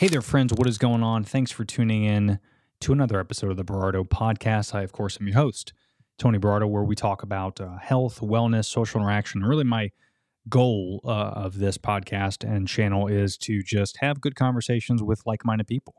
Hey there, friends. What is going on? Thanks for tuning in to another episode of the Berardo Podcast. I, of course, am your host, Tony Berardo, where we talk about uh, health, wellness, social interaction. Really, my goal uh, of this podcast and channel is to just have good conversations with like minded people,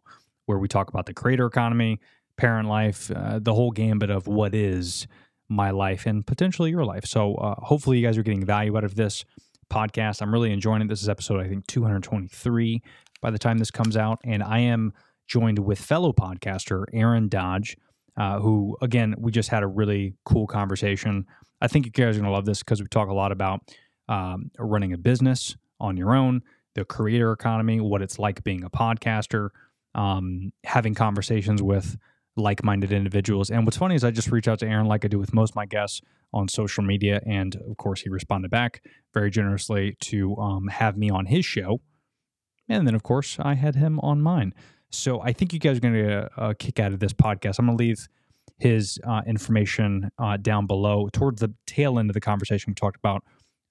where we talk about the creator economy, parent life, uh, the whole gambit of what is my life and potentially your life. So, uh, hopefully, you guys are getting value out of this podcast. I'm really enjoying it. This is episode, I think, 223 by the time this comes out. And I am joined with fellow podcaster Aaron Dodge, uh, who, again, we just had a really cool conversation. I think you guys are going to love this because we talk a lot about um, running a business on your own, the creator economy, what it's like being a podcaster, um, having conversations with like minded individuals. And what's funny is I just reach out to Aaron like I do with most of my guests on social media. And of course, he responded back very generously to um, have me on his show. And then, of course, I had him on mine. So I think you guys are going to get a, a kick out of this podcast. I'm going to leave his uh, information uh, down below. Towards the tail end of the conversation, we talked about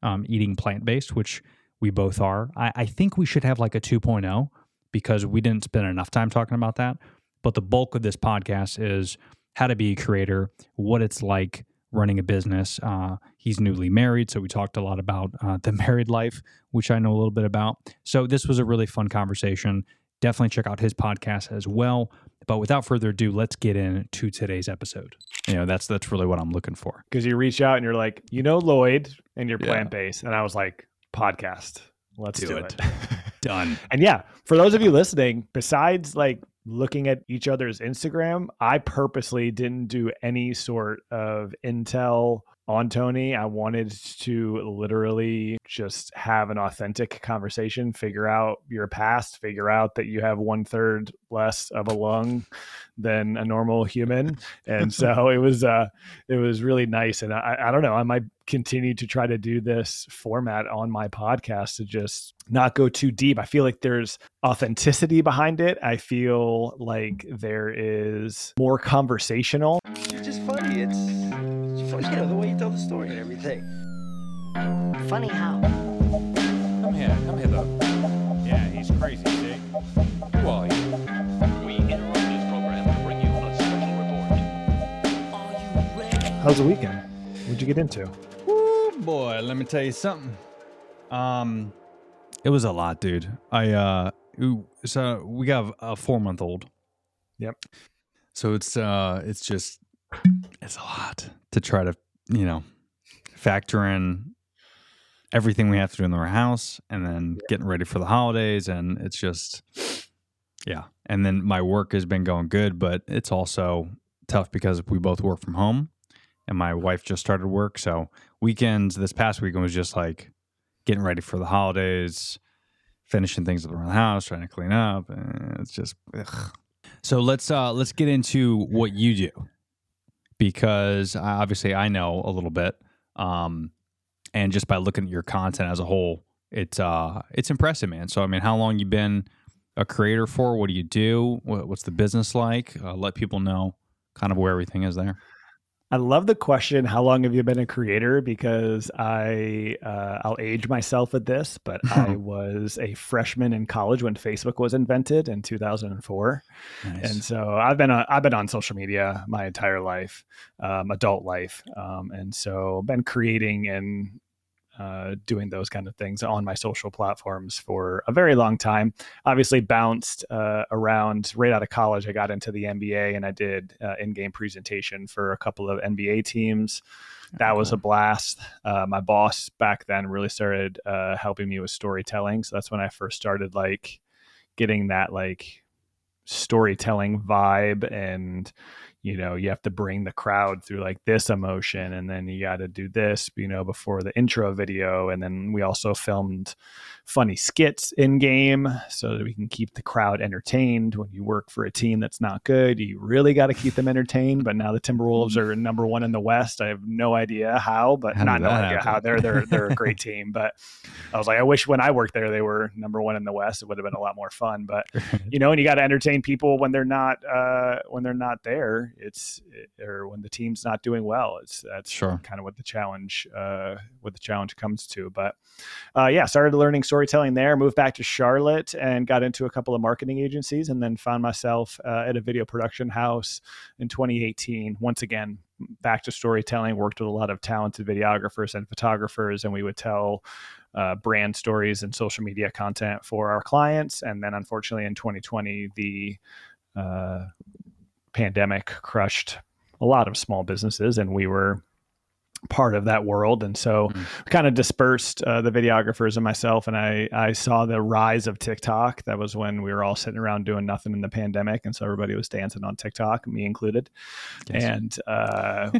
um, eating plant based, which we both are. I, I think we should have like a 2.0 because we didn't spend enough time talking about that. But the bulk of this podcast is how to be a creator, what it's like running a business. Uh, he's newly married, so we talked a lot about uh, the married life, which I know a little bit about. So this was a really fun conversation. Definitely check out his podcast as well. But without further ado, let's get into today's episode. You know, that's that's really what I'm looking for. Because you reach out and you're like, you know, Lloyd, and you're Yeah. plant based, and I was like, podcast. Let's Do do, it. it. Done. and yeah, for those of you listening, besides like looking at each other's Instagram, I purposely didn't do any sort of intel on Tony. I wanted to literally just have an authentic conversation, figure out your past, figure out that you have one third less of a lung than a normal human. And so it was uh it was really nice. And I, I don't know, I might continue to try to do this format on my podcast to just not go too deep. I feel like there's authenticity behind it. I feel like there is more conversational. It's just funny. It's, it's funny, you know, the way you tell the story and everything. Funny how? Come here, come hither. Yeah, he's crazy, see? Who are you? We interrupt this program to bring you a special report. Are you ready? How's the weekend? What'd you get into? Woo, boy, let me tell you something. Um, it was a lot, dude. I uh, ooh, so we got a four month old. Yep. So it's uh, it's just it's a lot to try to you know factor in everything we have to do in our house, and then getting ready for the holidays, and it's just yeah. And then my work has been going good, but it's also tough because we both work from home, and my wife just started work, so weekends this past weekend was just like getting ready for the holidays, finishing things around the house, trying to clean up. And it's just ugh. so let's uh let's get into what you do because obviously I know a little bit, um, and just by looking at your content as a whole, it's uh it's impressive, man. So I mean, how long you been a creator for? What do you do? What, what's the business like? Uh, let people know kind of where everything is there. I love the question. How long have you been a creator? Because I, uh, I'll age myself at this, but I was a freshman in college when Facebook was invented in 2004, Nice. and so I've been on, I've been on social media my entire life, um, adult life, um, and so been creating and uh, doing those kind of things on my social platforms for a very long time. Obviously, bounced uh, around right out of college. I got into the NBA and I did uh, in-game presentation for a couple of NBA teams. That was a blast. Uh, my boss back then really started uh, helping me with storytelling, so that's when I first started like getting that like storytelling vibe and you know you have to bring the crowd through like this emotion and then you got to do this you know before the intro video and then we also filmed funny skits in game so that we can keep the crowd entertained when you work for a team that's not good you really got to keep them entertained but now the timberwolves are number one in the west i have no idea how but How not no idea happen? how they're they're they're a great team but i was like i wish when i worked there they were number one in the west it would have been a lot more fun but you know, and you got to entertain people when they're not uh, when they're not there. It's or when the team's not doing well. It's that's Sure. kind of what the challenge uh, what the challenge comes to. But uh, yeah, started learning storytelling there. Moved back to Charlotte and got into a couple of marketing agencies, and then found myself uh, at a video production house in 2018. Once again, back to storytelling. Worked with a lot of talented videographers and photographers, and we would tell uh, brand stories and social media content for our clients. And then, unfortunately, in 2020, the uh, pandemic crushed a lot of small businesses, and we were part of that world. And so, Mm. we kind of dispersed uh, the videographers and myself. And I I saw the rise of TikTok. That was when we were all sitting around doing nothing in the pandemic, and so everybody was dancing on TikTok, me included. Yes. And uh,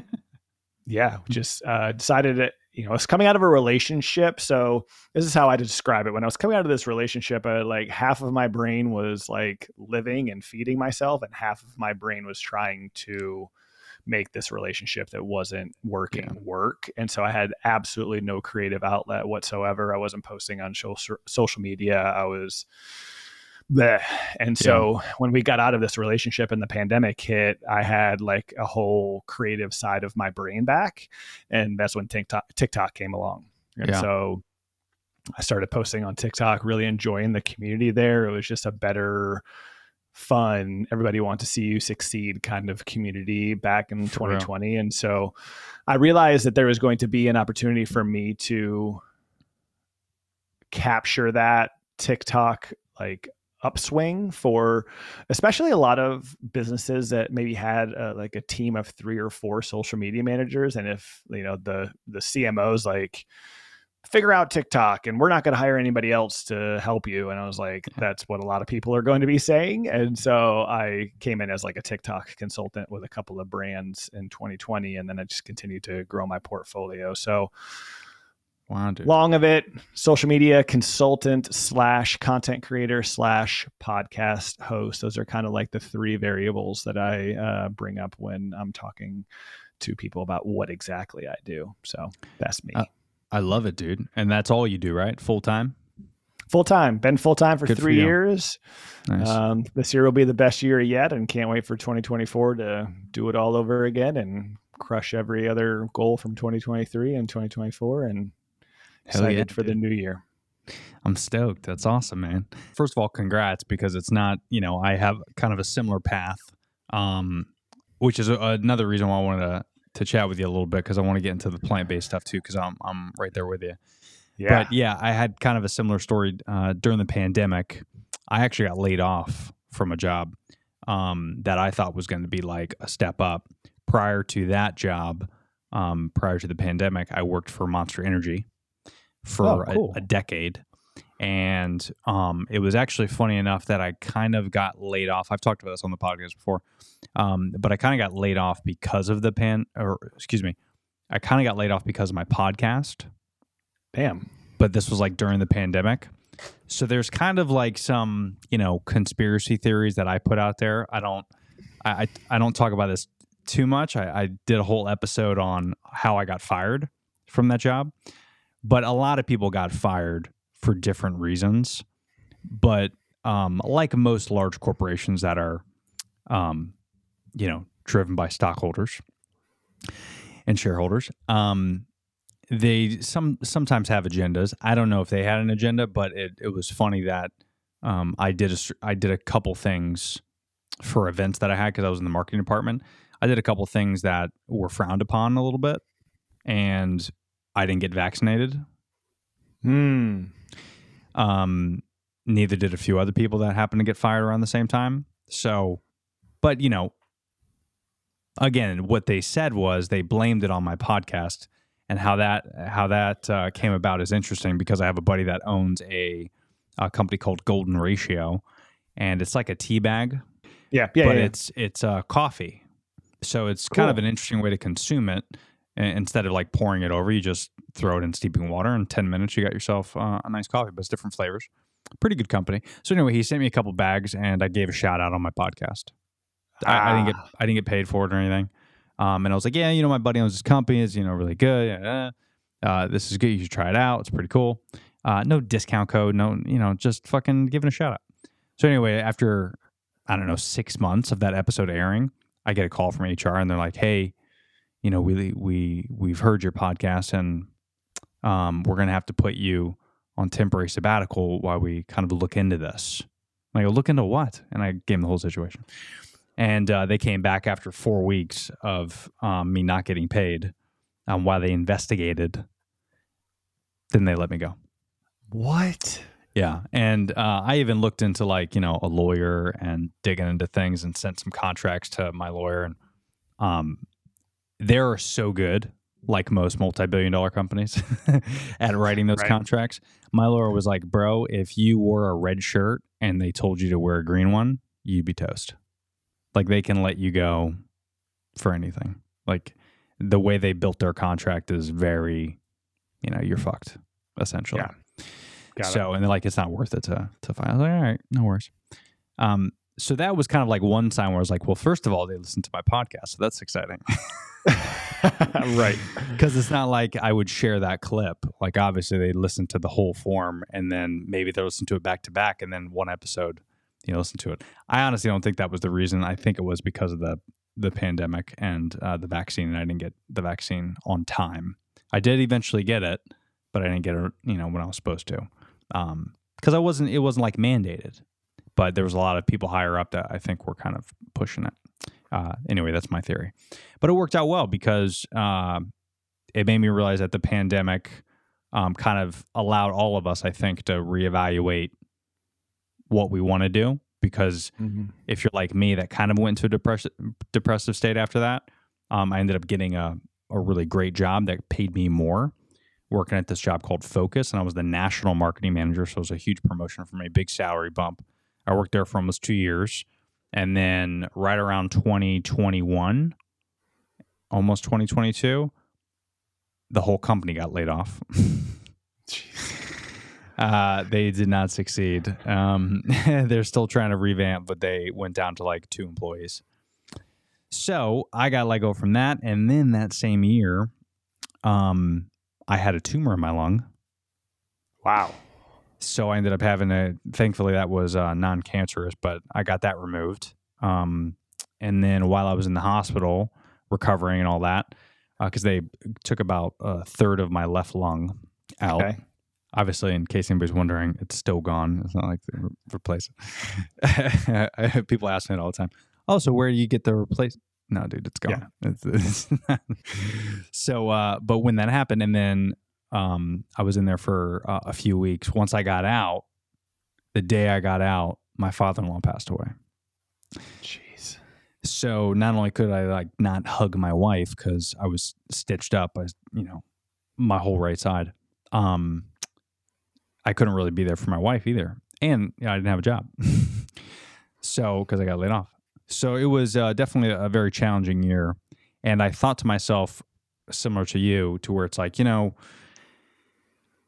yeah, just uh, decided that you know, I was coming out of a relationship. So this is how I describe it. When I was coming out of this relationship, uh, like half of my brain was like living and feeding myself, and half of my brain was trying to make this relationship that wasn't working Yeah. work. And so I had absolutely no creative outlet whatsoever. I wasn't posting on social social media. I was bleh. And so when we got out of this relationship and the pandemic hit, I had like a whole creative side of my brain back. And that's when TikTok, TikTok came along. And Yeah. so I started posting on TikTok, really enjoying the community there. It was just a better, fun, everybody want to see you succeed kind of community back in For real. 2020. And so I realized that there was going to be an opportunity for me to capture that TikTok like upswing for especially a lot of businesses that maybe had uh, like a team of three or four social media managers. And if you know the the CMOs like figure out TikTok and we're not going to hire anybody else to help you. And I was like that's what a lot of people are going to be saying. And so I came in as like a TikTok consultant with a couple of brands in 2020 and then I just continued to grow my portfolio. So wow, dude. long of it social media consultant slash content creator slash podcast host those are kind of like the three variables that i uh, bring up when i'm talking to people about what exactly i do so that's me Uh, I love it, dude. And that's all you do, right? Full time. full time been full time for Good three you. years Nice. um, this year will be the best year yet and can't wait for 2024 to do it all over again and crush every other goal from 2023 and 2024 and Hell yeah, excited for the new year I'm stoked. That's awesome, man. First of all, congrats because it's not, you know, I have kind of a similar path, um, which is a, another reason why I wanted to, to chat with you a little bit because I want to get into the plant based stuff too because I'm, I'm right there with you. yeah But yeah, I had kind of a similar story uh, during the pandemic. I actually got laid off from a job um, that I thought was going to be like a step up. Prior to that job, um, prior to the pandemic, I worked for Monster Energy for Oh, cool. a, a decade. And um, it was actually funny enough that I kind of got laid off. I've talked about this on the podcast before, um, but I kind of got laid off because of the pan, or excuse me, I kind of got laid off because of my podcast damn but this was like during the pandemic. So there's kind of like some, you know, conspiracy theories that I put out there. I don't, I, I, I don't talk about this too much. I, I did a whole episode on how I got fired from that job, but a lot of people got fired for different reasons. But um, like most large corporations that are, um, you know, driven by stockholders and shareholders, um, they some sometimes have agendas. I don't know if they had an agenda, but it, it was funny that um, I did a, I did a couple things for events that I had because I was in the marketing department. I did a couple things that were frowned upon a little bit, and I didn't get vaccinated. Hmm. Um, neither did a few other people that happened to get fired around the same time. So, but you know, again, what they said was they blamed it on my podcast, and how that how that uh, came about is interesting because I have a buddy that owns a, a company called Golden Ratio, and it's like a tea bag, Yeah, yeah, but yeah. it's it's uh, coffee. So it's kind of an interesting way to consume it. I- Instead of like pouring it over, you just throw it in steeping water. In ten minutes, you got yourself uh, a nice coffee, but it's different flavors. Pretty good company. So anyway, he sent me a couple bags, and I gave a shout out on my podcast. I, I didn't get Ah. I didn't get paid for it or anything. Um, and I was like, yeah, you know, my buddy owns this company. It's you know really good. Uh, this is good. You should try it out. It's pretty cool. Uh, no discount code. No, you know, just fucking giving a shout out. So anyway, after I don't know six months of that episode airing, I get a call from HR and they're like, "Hey, you know, we we we've heard your podcast and um, we're gonna have to put you on temporary sabbatical while we kind of look into this." I go, "Look into what?" And I gave him the whole situation. And uh, they came back after four weeks of um, me not getting paid um, while they investigated. Then they let me go. What? Yeah, and uh, I even looked into like you know a lawyer and digging into things and sent some contracts to my lawyer, and um, they're so good, like most multi-billion-dollar companies, at writing those Right. contracts. My lawyer was like, "Bro, if you wore a red shirt and they told you to wear a green one, you'd be toast. Like they can let you go for anything. Like the way they built their contract is very, you know, you're fucked essentially." Yeah. So and they're like it's not worth it to to was like, all right, no worries. Um, so that was kind of like one sign where I was like, well, first of all, they listen to my podcast, so that's exciting right. because it's not like I would share that clip. Like obviously they listen to the whole form, and then maybe they listen to it back to back, and then one episode, you know, listen to it. I honestly don't think that was the reason. I think it was because of the the pandemic and uh, the vaccine, and I didn't get the vaccine on time. I did eventually get it, but I didn't get it, you know, when I was supposed to, because I wasn't. It wasn't like mandated, but there was a lot of people higher up that I think were kind of pushing it. Uh, anyway, that's my theory, but it worked out well because uh, it made me realize that the pandemic um, kind of allowed all of us, I think, to reevaluate what we want to do. Because Mhm. if you're like me, that kind of went into a depressive depressive state after that. Um, I ended up getting a, a really great job that paid me more working at this job called Focus, and I was the national marketing manager. So it was a huge promotion for me, big salary bump. I worked there for almost two years. And then right around 2021, almost 2022, the whole company got laid off. Uh, they did not succeed. Um, they're still trying to revamp, but they went down to like two employees. So I got let go from that, and then that same year, um, I had a tumor in my lung. Wow. So I ended up having a. Thankfully, that was uh, non-cancerous, but I got that removed. Um, and then while I was in the hospital recovering and all that, because they took about a third of my left lung out. Okay. Obviously, in case anybody's wondering, it's still gone. It's not like they re- replace it. People ask me it all the time. Oh, so where do you get the replace? No, dude, it's gone. It's, it's so, uh, but when that happened, and then um, I was in there for uh, a few weeks. Once I got out, the day I got out, my father-in-law passed away. Jeez. So not only could I like not hug my wife because I was stitched up, as you know, my whole right side. Um, I couldn't really be there for my wife either, and you know, I didn't have a job. so because I got laid off, so it was uh, definitely a very challenging year. And I thought to myself, similar to you, to where it's like, you know,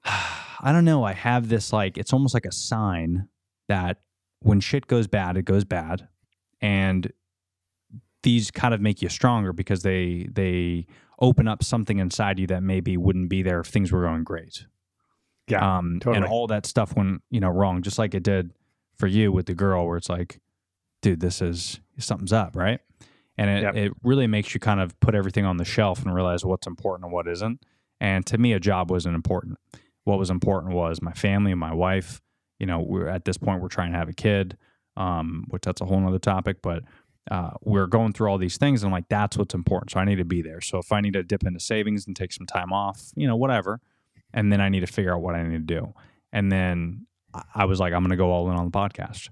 I don't know. I have this like it's almost like a sign that when shit goes bad, it goes bad, and these kind of make you stronger because they they open up something inside you that maybe wouldn't be there if things were going great. Yeah. um, totally. and all that stuff went you know wrong, just like it did for you with the girl, where it's like, dude, this is something's up, right? And it, Yep. it really makes you kind of put everything on the shelf and realize what's important and what isn't. And to me, a job wasn't important. What was important was my family and my wife. You know, we're at this point, we're trying to have a kid, um, which that's a whole nother topic, but uh, we're going through all these things. And I'm like, that's what's important. So I need to be there. So if I need to dip into savings and take some time off, you know, whatever. And then I need to figure out what I need to do. And then I was like, I'm going to go all in on the podcast.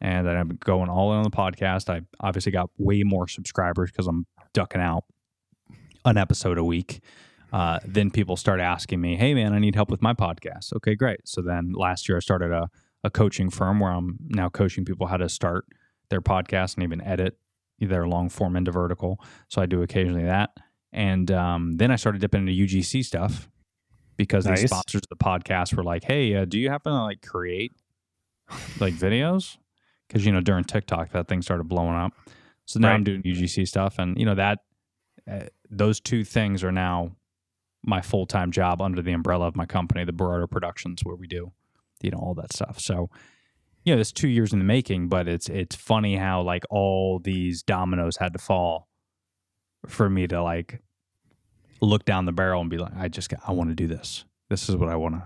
And then I'm going all in on the podcast. I obviously got way more subscribers because I'm ducking out an episode a week. Uh, then people start asking me, "Hey, man, I need help with my podcast." Okay, great. So then last year I started a, a coaching firm where I'm now coaching people how to start their podcast and even edit their long form into vertical. So I do occasionally that. And um, then I started dipping into UGC stuff because Nice. the sponsors of the podcast were like, "Hey, uh, do you happen to like create like videos?" Because you know during TikTok that thing started blowing up. So now I'm doing UGC stuff, and you know that uh, those two things are now my full time job under the umbrella of my company, the Berardo Productions, where we do you know all that stuff. So you know, it's two years in the making, but it's it's funny how like all these dominoes had to fall for me to like look down the barrel and be like, I just got, I want to do this. This is what I want to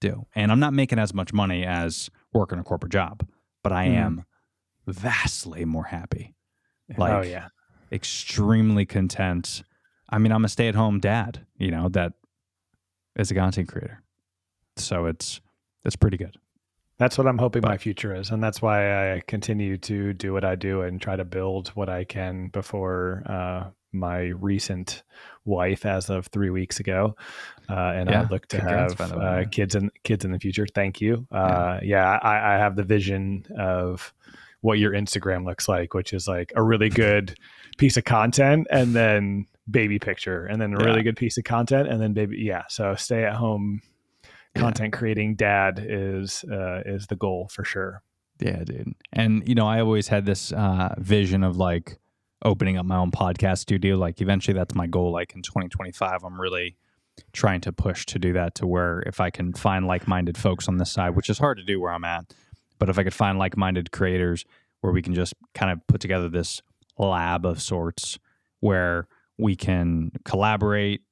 do. And I'm not making as much money as working a corporate job, but I Mhm. am vastly more happy. Like, oh yeah. extremely content. I mean, I'm a stay at home dad, you know, that is a content creator. So it's it's pretty good. That's what I'm hoping my future is, and that's why I continue to do what I do and try to build what I can before uh, my recent wife, as of three weeks ago, uh, and Yeah, I look to have by the way, uh, kids and kids in the future. Thank you. Uh, yeah, I, I have the vision of what your Instagram looks like, which is like a really good piece of content, and then baby picture, and then a Yeah. really good piece of content, and then baby. Yeah, so stay at home Yeah. content creating dad is uh, is the goal for sure. Yeah, dude. And you know, I always had this uh, vision of like opening up my own podcast studio. Like eventually, that's my goal. Like in 2025, I'm really trying to push to do that. To where if I can find like-minded folks on this side, which is hard to do where I'm at, but if I could find like-minded creators where we can just kind of put together this lab of sorts where we can collaborate,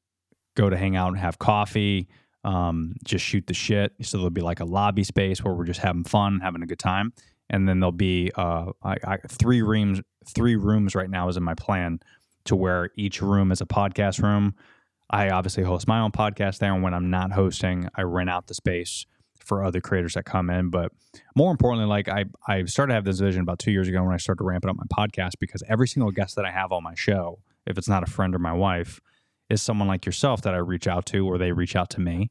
go to hang out and have coffee, um, just shoot the shit. So there'll be like a lobby space where we're just having fun, having a good time, and then there'll be uh, I, I, three rooms. Three rooms right now is in my plan to where each room is a podcast room. I obviously host my own podcast there, and when I'm not hosting, I rent out the space for other creators that come in. But more importantly, like I I started to have this vision about two years ago when I started to ramping up my podcast because every single guest that I have on my show, if it's not a friend or my wife, is someone like yourself that I reach out to or they reach out to me.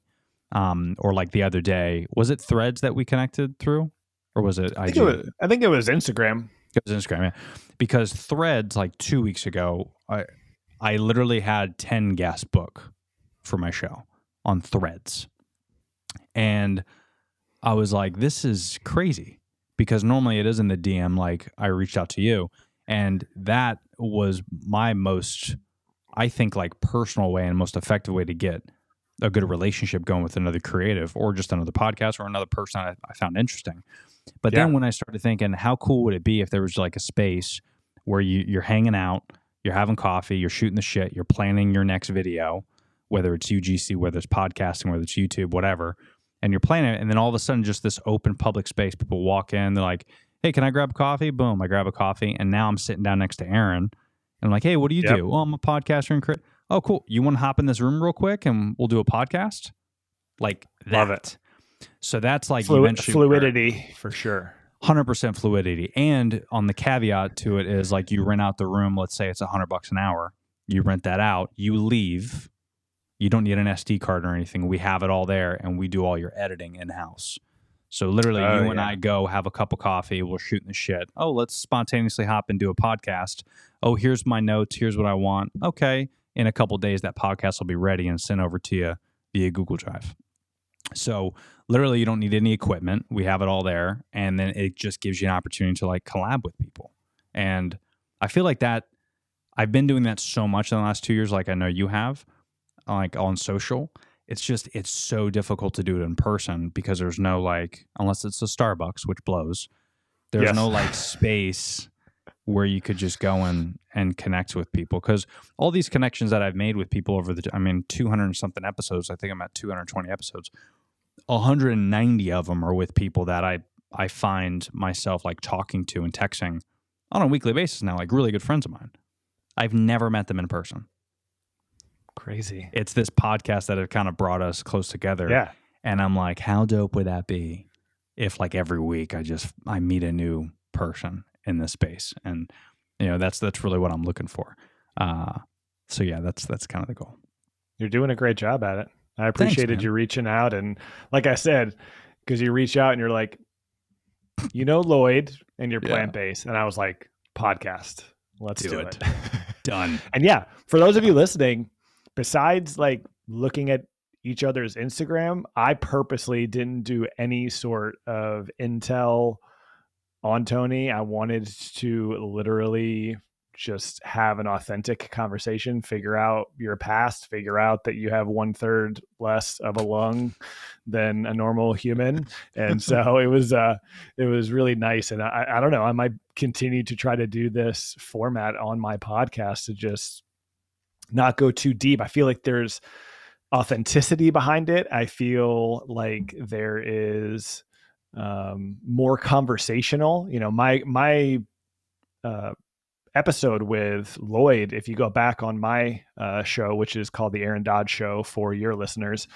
Um, or like the other day, was it Threads that we connected through, or was it I think, it was, I think it was Instagram. It was Instagram, yeah. Because Threads, like two weeks ago, I I literally had ten guests book for my show on Threads, and I was like, "This is crazy," because normally it is in the DM. Like I reached out to you, and that was my most, I think, like personal way and most effective way to get a good relationship going with another creative or just another podcast or another person I, I found interesting. But then when I started thinking, how cool would it be if there was like a space where you, you're hanging out, you're having coffee, you're shooting the shit, you're planning your next video, whether it's UGC, whether it's podcasting, whether it's YouTube, whatever, and you're planning it, and then all of a sudden, just this open public space, people walk in, they're like, "Hey, can I grab coffee?" Boom, I grab a coffee, and now I'm sitting down next to Aaron, and I'm like, "Hey, what do you Yep. do?" Oh, I'm a podcaster and crit. Oh, cool. You want to hop in this room real quick, and we'll do a podcast? Like that. Love it. So that's like Flu- fluidity for sure. hundred percent fluidity. And on the caveat to it is like you rent out the room. Let's say it's a hundred bucks an hour. You rent that out. You leave. You don't need an SD card or anything. We have it all there, and we do all your editing in house. So literally, Oh, you and. I go have a cup of coffee. We're shooting the shit. Oh, let's spontaneously hop and do a podcast. Oh, here's my notes. Here's what I want. Okay, in a couple days, that podcast will be ready and sent over to you via Google Drive. So literally you don't need any equipment we have it all there and then it just gives you an opportunity to like collab with people and i feel like that i've been doing that so much in the last two years like i know you have like on social it's just it's so difficult to do it in person because there's no like unless it's a starbucks which blows there's Yes. no like space where you could just go and and connect with people because all these connections that i've made with people over the i mean 200 and something episodes i think i'm at 220 episodes 190 of them are with people that I I find myself like talking to and texting on a weekly basis now, like really good friends of mine. I've never met them in person. Crazy. It's this podcast that have kind of brought us close together. Yeah. And I'm like, how dope would that be if like every week I just I meet a new person in this space? And you know, that's that's really what I'm looking for. Uh so yeah, that's that's kind of the goal. You're doing a great job at it. I appreciated man. you reaching out. And like I said, because you reach out and you're like, you know, Lloyd and you're Yeah. plant based. And I was like, podcast. Let's Do do, it. it. Done. and yeah, for those of you listening, besides like looking at each other's Instagram, I purposely didn't do any sort of intel on Tony. I wanted to literally just have an authentic conversation, figure out your past, figure out that you have one third less of a lung than a normal human. And so it was uh it was really nice. And I, I don't know, I might continue to try to do this format on my podcast to just not go too deep. I feel like there's authenticity behind it. I feel like there is um, more conversational. You know, my my uh, episode with Lloyd, if you go back on my uh, show, which is called the Aaron Dodge Show for your listeners,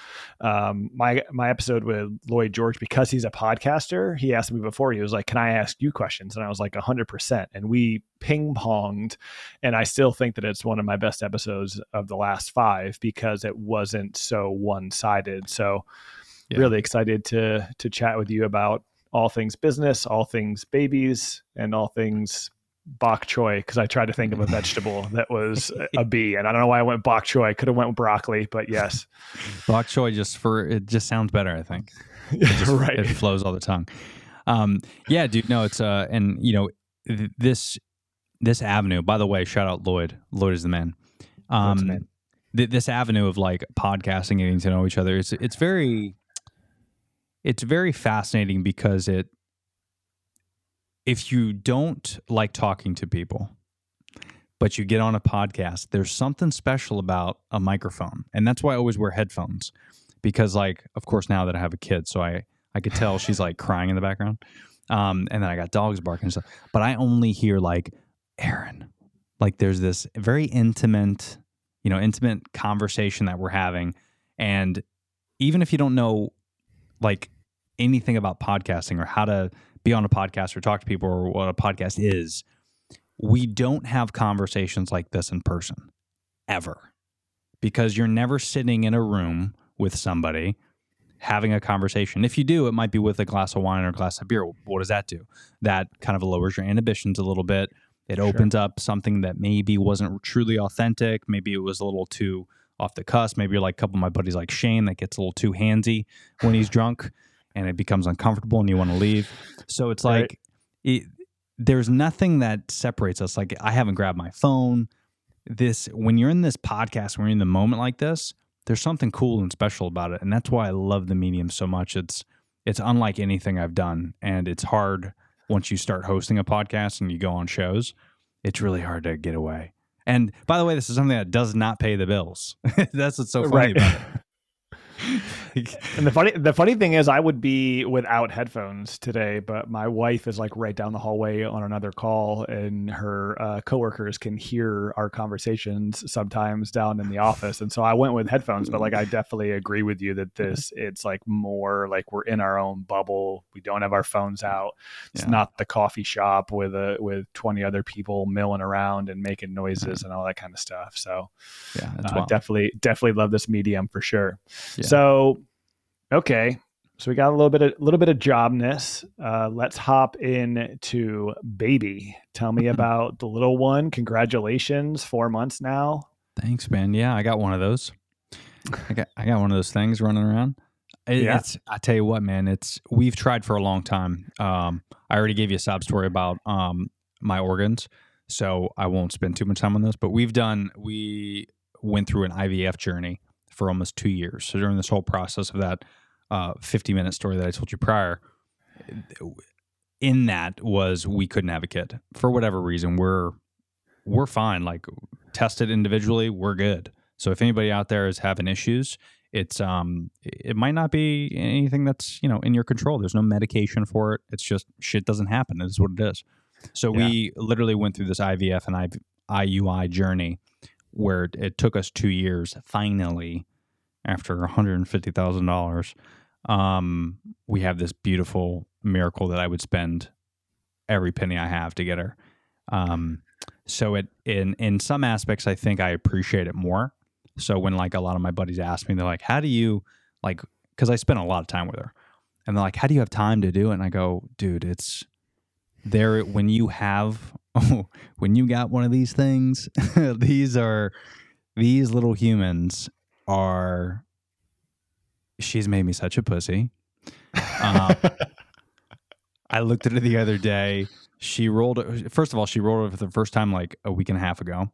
um, my my episode with Lloyd George, because he's a podcaster, he asked me before. He was like, "Can I ask you questions?" And I was like, hundred percent. And we ping ponged, and I still think that it's one of my best episodes of the last five because it wasn't so one sided. So, Yeah. really excited to to chat with you about all things business, all things babies, and all things bok choy because I tried to think of a vegetable that was a- a bee, and I don't know why I went bok choy. I could have went broccoli, but yes, Bok choy just for it just sounds better. I think Just- right. It flows all the tongue. Um, yeah, dude. No, it's uh, and you know th- this this avenue. By the way, shout out Lloyd. Lloyd is the man. Um, the man. th- this avenue of like podcasting, getting to know each other. It's it's very it's very fascinating because it if you don't like talking to people but you get on a podcast there's something special about a microphone. And that's why i always wear headphones because like of course now that i have a kid so i i could tell she's like crying in the background. Um and then i got dogs barking and stuff. But i only hear like aaron. Like there's this very intimate you know intimate conversation that we're having. And even if you don't know like anything about podcasting or how to be on a podcast or talk to people or what a podcast is we don't have conversations like this in person ever because you're never sitting in a room with somebody having a conversation. If you do, it might be with a glass of wine or a glass of beer. What does that do? That kind of lowers your inhibitions a little bit. It opens up something that maybe wasn't truly authentic. Maybe it was a little too off the cusp. Maybe you're like a couple of my buddies like Shane that gets a little too handsy when he's drunk and it becomes uncomfortable and you want to leave. So it's Right. like it, there's nothing that separates us. Like I haven't grabbed my phone. This when you're in this podcast, when you're in the moment like this, there's something cool and special about it, and that's why I love the medium so much. It's it's unlike anything I've done, and it's hard once you start hosting a podcast and you go on shows. It's really hard to get away. And by the way, this is something that does not pay the bills. that's what's so uh, funny Right. about it. And the funny the funny thing is I would be without headphones today, but my wife is like right down the hallway on another call and her uh, coworkers can hear our conversations sometimes down in the office. And so I went with headphones, but like I definitely agree with you that this it's like more like we're in our own bubble. We don't have our phones out. It's Yeah. not the coffee shop with a with 20 other people milling around and making noises and all that kind of stuff. So yeah, uh, definitely definitely love this medium for sure. Yeah. So okay. So we got a little bit of little bit of jobness. Uh, let's hop in to baby. Tell me about the little one. Congratulations, four months now. Thanks, man. Yeah, I got one of those. I got I got one of those things running around. It- Yeah. It's I tell you what, man. It's we've tried for a long time. Um, I already gave you a sob story about um my organs, so I won't spend too much time on this. But we've done we went through an IVF journey for almost two years. So during this whole process of that uh, 50 minute story that I told you prior, in that was we couldn't have a kid for whatever reason. We're we're fine. Like tested individually, we're good. So if anybody out there is having issues, it's um it might not be anything that's you know in your control. There's no medication for it. It's just shit doesn't happen. It is what it is. So we literally went through this IVF and IUI journey where it took us two years. Finally, after one hundred and fifty thousand dollars, um, we have this beautiful miracle that I would spend every penny I have to get her. Um, so it in in some aspects, I think I appreciate it more. So when like a lot of my buddies ask me, they're like, "How do you like?" Because I spent a lot of time with her, and they're like, "How do you have time to do it?" And I go, "Dude, it's there when you have oh, when you got one of these things. these are these little humans are. She's made me such a pussy. Um, I looked at her the other day She rolled. First of all, she rolled it for the first time like a week and a half ago.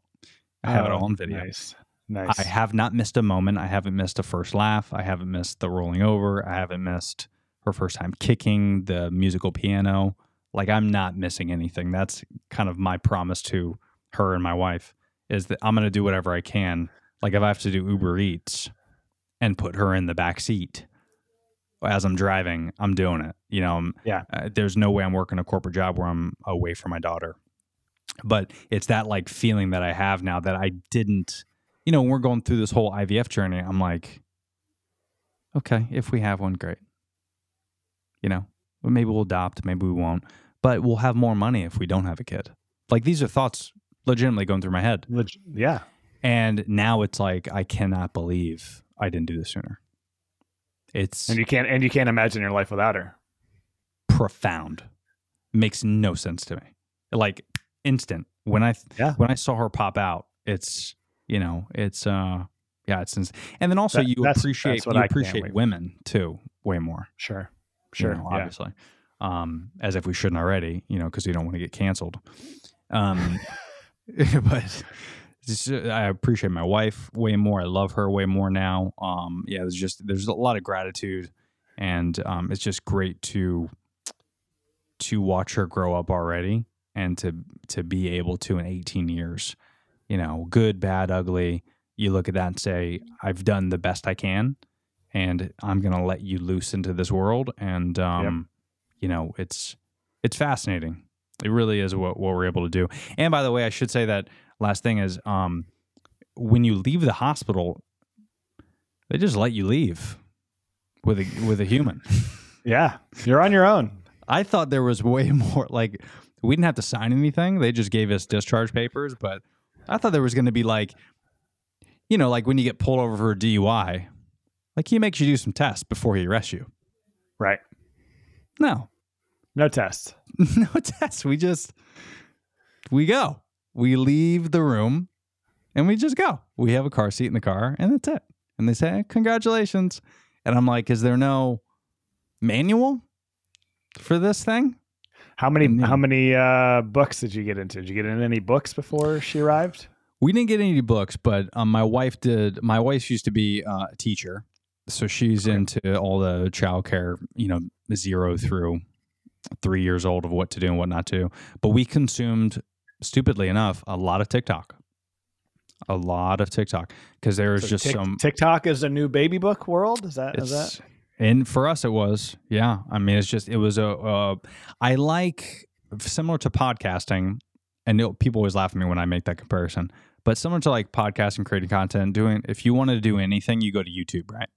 I have it Oh, all on video. Nice. Nice. I have not missed a moment. I haven't missed a first laugh. I haven't missed the rolling over. I haven't missed her first time kicking the musical piano. Like I'm not missing anything. That's kind of my promise to her and my wife is that I'm going to do whatever I can. Like if I have to do Uber Eats and put her in the back seat as I'm driving, I'm doing it. You know, I'm- Yeah. uh, there's no way I'm working a corporate job where I'm away from my daughter. But it's that like feeling that I have now that I didn't you know, when we're going through this whole IVF journey, I'm like, okay, if we have one, great. You know, maybe we'll adopt, maybe we won't, but we'll have more money if we don't have a kid. Like these are thoughts legitimately going through my head. Leg- yeah. And now it's like, I cannot believe I didn't do this sooner. It's And you can't and you can't imagine your life without her. profound. Makes no sense to me. Like instant. When I Yeah. when I saw her pop out, it's you know, it's uh yeah, it's ins- and then also That- you that's- appreciate that's you I appreciate women too way more. Sure. You Sure. know, yeah. obviously. Um, as if we shouldn't already, you know, because we don't want to get canceled. Um, but just- I appreciate my wife way more. I love her way more now. Um, yeah, there's just there's a lot of gratitude, and um, it's just great to to watch her grow up already, and to to be able to in 18 years, you know, good, bad, ugly. You look at that and say, I've done the best I can, and I'm gonna let you loose into this world. And um, you know, it's it's fascinating. It really is what, what we're able to do. And by the way, I should say that last thing is um, when you leave the hospital, they just let you leave with a with a human. Yeah. You're on your own. I thought there was way more like we didn't have to sign anything. They just gave us discharge papers, but I thought there was going to be like you know, like when you get pulled over for a DUI, like he makes you do some tests before he arrests you. Right. No. No test. no tests. We just we go. We leave the room and we just go. We have a car seat in the car and that's it. And they say, Congratulations. And I'm like, is there no manual for this thing? How many then- how many uh books did you get into? Did you get in any books before she arrived? We didn't get any books, but um, my wife did. My wife used to be uh, a teacher, so she's into all the childcare, you know, zero through three years old of what to do and what not to. But we consumed, stupidly enough, a lot of TikTok, a lot of TikTok because there's So just Tik- some. TikTok is a new baby book world. Is that is that and for us, it was yeah. I mean, it's just it was a. Uh, I like similar to podcasting, and it- people always laugh at me when I make that comparison. But similar to like podcasting, creating content, doing if you want to do anything, you go to YouTube, right?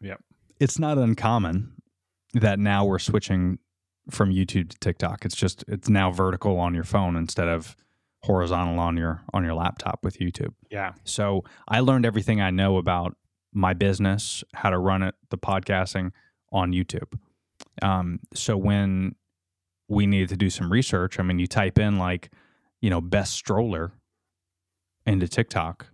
Yep. It's not uncommon that now we're switching from YouTube to TikTok. It's just it's now vertical on your phone instead of horizontal on your on your laptop with YouTube. yeah. So I learned everything I know about my business, how to run it, the podcasting on YouTube. Um, so when we needed to do some research, I mean, you type in like, you know, best stroller into TikTok.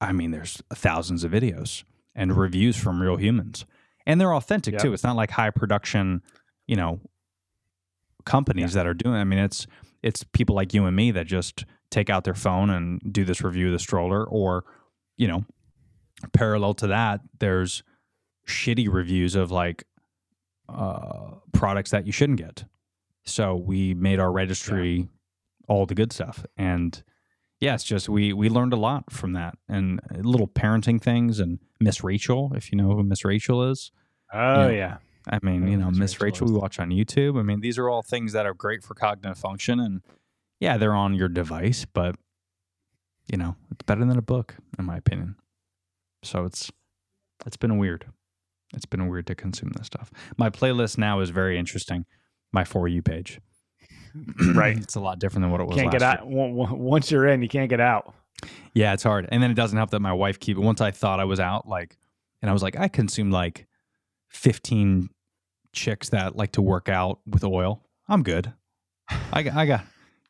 I mean, there's thousands of videos and reviews from real humans, and they're authentic Yeah. too. It's not like high production, you know, companies that are doing. I mean, it's it's people like you and me that just take out their phone and do this review of the stroller, or you know, parallel to that, there's shitty reviews of like uh, products that you shouldn't get. So we made our registry all the good stuff, and yeah, it's just we we learned a lot from that, and little parenting things, and Miss Rachel, if you know who Miss Rachel is. Oh Yeah. yeah. I mean, Yeah, you know, Miss Miss Rachel Rachel, we watch on YouTube. I mean, these are all things that are great for cognitive function, and yeah, they're on your device, but you know, it's better than a book, in my opinion. So it's it's been weird. It's been weird to consume this stuff. My playlist now is very interesting. My for you page, Right. It's a lot different than what it was. Can't get out year. on- on- once you're in, you can't get out. Yeah, it's hard. And then it doesn't help that my wife keep once I thought I was out, like and I was like, I consumed like fifteen chicks that like to work out with oil. I'm good. I got I got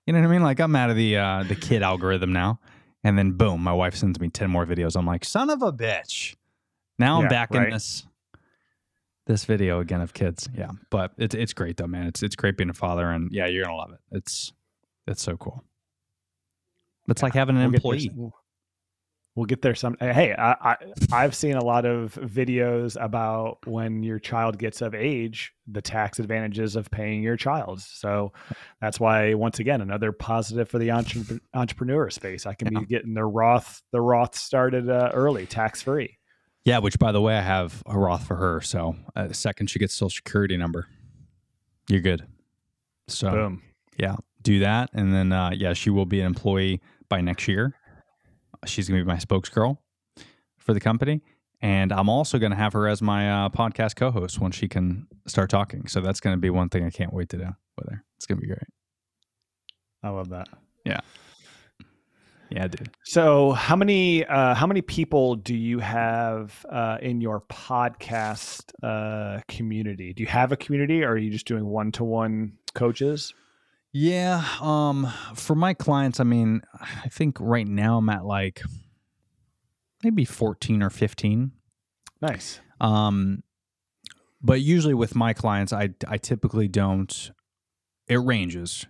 you know what I mean? Like I'm out of the uh the kid algorithm now. And then boom, my wife sends me ten more videos. I'm like, son of a bitch. Now I'm back right. in this this video again of kids. Yeah, but it's it's great though, man. It's it's great being a father, and yeah, you're gonna love it. It's it's so cool. It's like having an We'll get employee. some- We'll get there some. Hey, I, I I've seen a lot of videos about when your child gets of age, the tax advantages of paying your child. So that's why, once again, another positive for the entre- entrepreneur space. I can Yeah. be getting the Roth the Roth started uh, early, tax free. Yeah, which by the way, I have a Roth for her. So uh, the second she gets Social Security number, you're good. So Boom. yeah, do that, and then uh, yeah, she will be an employee by next year. She's gonna be my spokesgirl for the company, and I'm also gonna have her as my uh, podcast co-host when she can start talking. So that's gonna be one thing I can't wait to do with her. It's gonna be great. I love that. Yeah, dude. So, how many uh, how many people do you have uh, in your podcast uh, community? Do you have a community, or are you just doing one to one coaches? Yeah. Um, for my clients, I mean, I think right now I'm at like maybe 14 or 15. Nice. Um, but usually with my clients, I I typically don't. It ranges,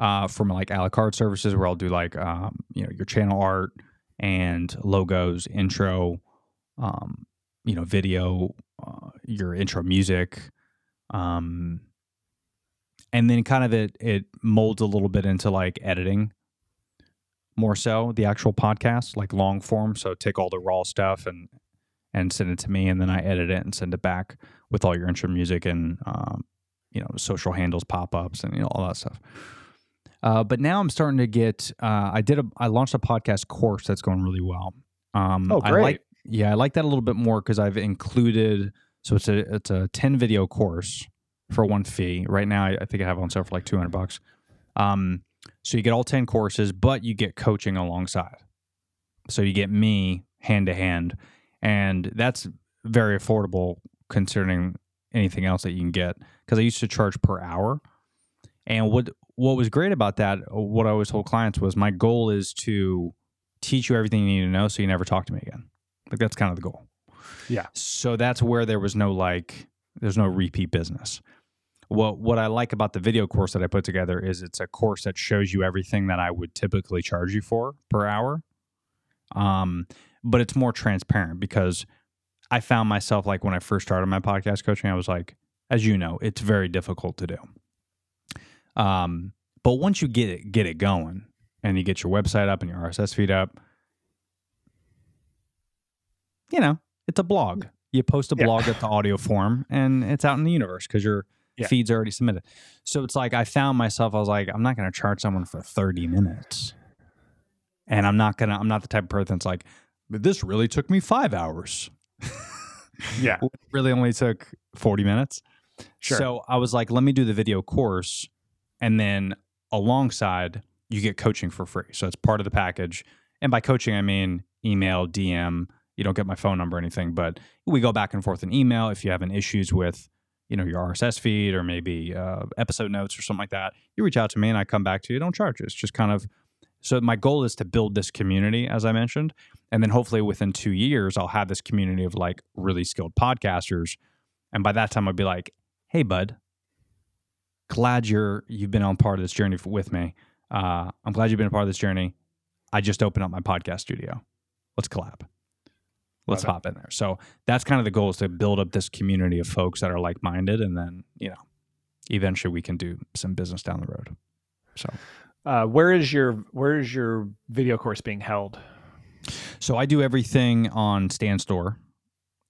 uh, from like a la carte services where I'll do like um, you know, your channel art and logos, intro, um, you know, video, uh, your intro music, um, and then kind of it it molds a little bit into like editing more so the actual podcast like long form. So take all the raw stuff and and send it to me and then i edit it and send it back with all your intro music and um, you know social handles pop-ups and you know all that stuff uh, but now i'm starting to get uh, i did a i launched a podcast course that's going really well. Um, Oh, I great. like, yeah i like that a little bit more because i've included so it's a it's a 10 video course for one fee. Right now i, I think i have it on sale for like 200 bucks. Um, so you get all 10 courses but you get coaching alongside. So you get me hand to hand and that's very affordable considering anything else that you can get because i used to charge per hour. And what what was great about that what i always told clients was my goal is to teach you everything you need to know so you never talk to me again like that's kind of the goal Yeah. so that's where there was no like there's no repeat business what what i like about the video course that i put together is it's a course that shows you everything that i would typically charge you for per hour um but it's more transparent because I found myself like when I first started my podcast coaching, I was like, as you know, it's very difficult to do. Um, but once you get it, get it going, and you get your website up and your RSS feed up, you know, it's a blog. You post a Yeah. blog at the audio form, and it's out in the universe because your Yeah. feed's already submitted. So it's like I found myself. I was like, I'm not going to charge someone for 30 minutes, and I'm not gonna. I'm not the type of person that's like, but this really took me five hours. Yeah. It really only took 40 minutes. Sure. So I was like, let me do the video course. And then alongside, you get coaching for free. So it's part of the package. And by coaching, I mean email, DM. You don't get my phone number or anything, but we go back and forth in email. If you have any issues with, you know, your RSS feed or maybe uh, episode notes or something like that, you reach out to me and I come back to you. Don't charge. It's just kind of so my goal is to build this community, as I mentioned, and then hopefully within two years, I'll have this community of like really skilled podcasters, and by that time, I'd be like, "Hey, bud, glad you're you've been on part of this journey with me. Uh, I'm glad you've been a part of this journey. I just opened up my podcast studio. Let's collab. Let's hop in there. So that's kind of the goal is to build up this community of folks that are like minded, and then you know, eventually we can do some business down the road. So. Uh, where is your where is your video course being held? So I do everything on Stan Store,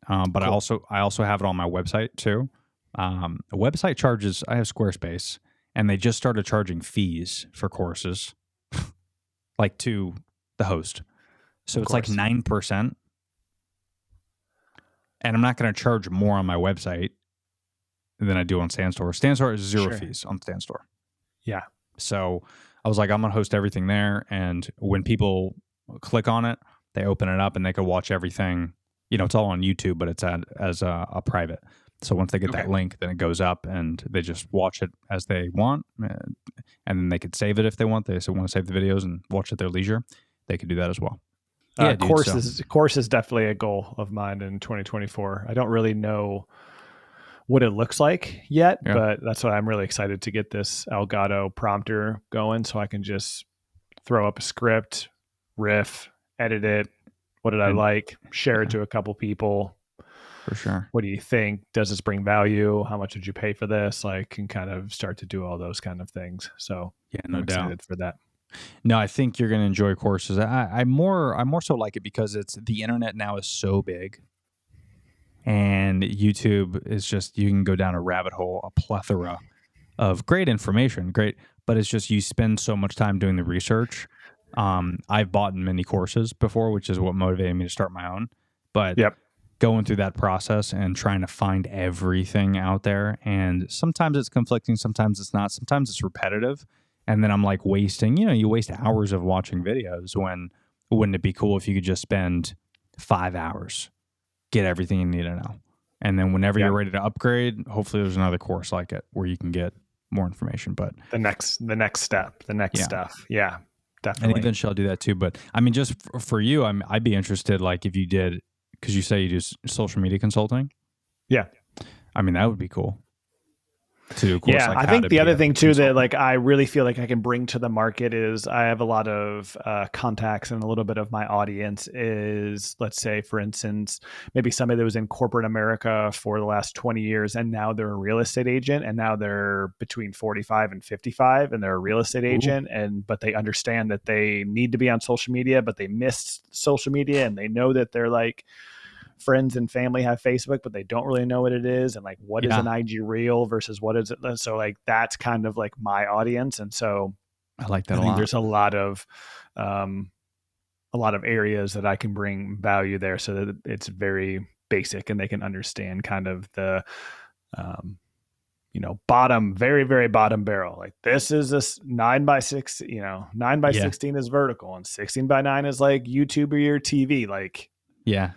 um, but I also I also have it on my website too. Um, the website charges. I have Squarespace, and they just started charging fees for courses, like to the host. So Of it's like nine percent, and I'm not going to charge more on my website than I do on Stan Store. Stan Store is zero Sure. fees on Stan Store. Yeah. So I was like, I'm gonna host everything there, and when people click on it, they open it up and they can watch everything. You know, it's all on YouTube, but it's at, as a, a private. So once they get that link, then it goes up, and they just watch it as they want, and, and then they could save it if they want. They so want to save the videos and watch at their leisure. They could do that as well. Uh, Yeah, dude, course so- is course is definitely a goal of mine in 2024. I don't really know what it looks like yet, Yeah. but that's why I'm really excited to get this Elgato prompter going so I can just throw up a script, riff, edit it. What did I like? Share it to a couple people. For sure. What do you think? Does this bring value? How much did you pay for this? Like, can kind of start to do all those kind of things. So Yeah, I'm no doubt. excited for that. No, I think you're going to enjoy courses. I, I more, I more so like it because it's the internet now is so big, and YouTube is just you can go down a rabbit hole, a plethora of great information, great, but it's just you spend so much time doing the research. Um, I've bought many courses before, which is what motivated me to start my own. But Yep. Going through that process and trying to find everything out there, and sometimes it's conflicting, sometimes it's not, sometimes it's repetitive and then I'm like wasting, you know, you waste hours of watching videos when wouldn't it be cool if you could just spend five hours, get everything you need to know. And then whenever Yeah. you're ready to upgrade, hopefully there's another course like it where you can get more information. But The next, the next step, the next Yeah. stuff. Yeah, Definitely. and eventually I'll do that too. But I mean, just for, for you, I'm I'd be interested like if you did because you say you do social media consulting. Yeah. I mean that would be cool. To do a course yeah, like I think the other thing too that like I really feel like I can bring to the market is I have a lot of uh, contacts and a little bit of my audience is let's say for instance maybe somebody that was in corporate America for the last 20 years and now they're a real estate agent and now they're between 45 and 55 and they're a real estate agent and but they understand that they need to be on social media but they missed social media and they know that they're like friends and family have Facebook, but they don't really know what it is. And like, what is Yeah. an IG reel versus what is it? So like, that's kind of like my audience. And so I like that a think lot. there's a lot of, um, a lot of areas that I can bring value there so that it's very basic and they can understand kind of the, um, you know, bottom, very, very bottom barrel. Like this is this nine by six, you know, nine by Yeah. 16 is vertical and 16 by nine is like YouTube or your TV. Like, yeah.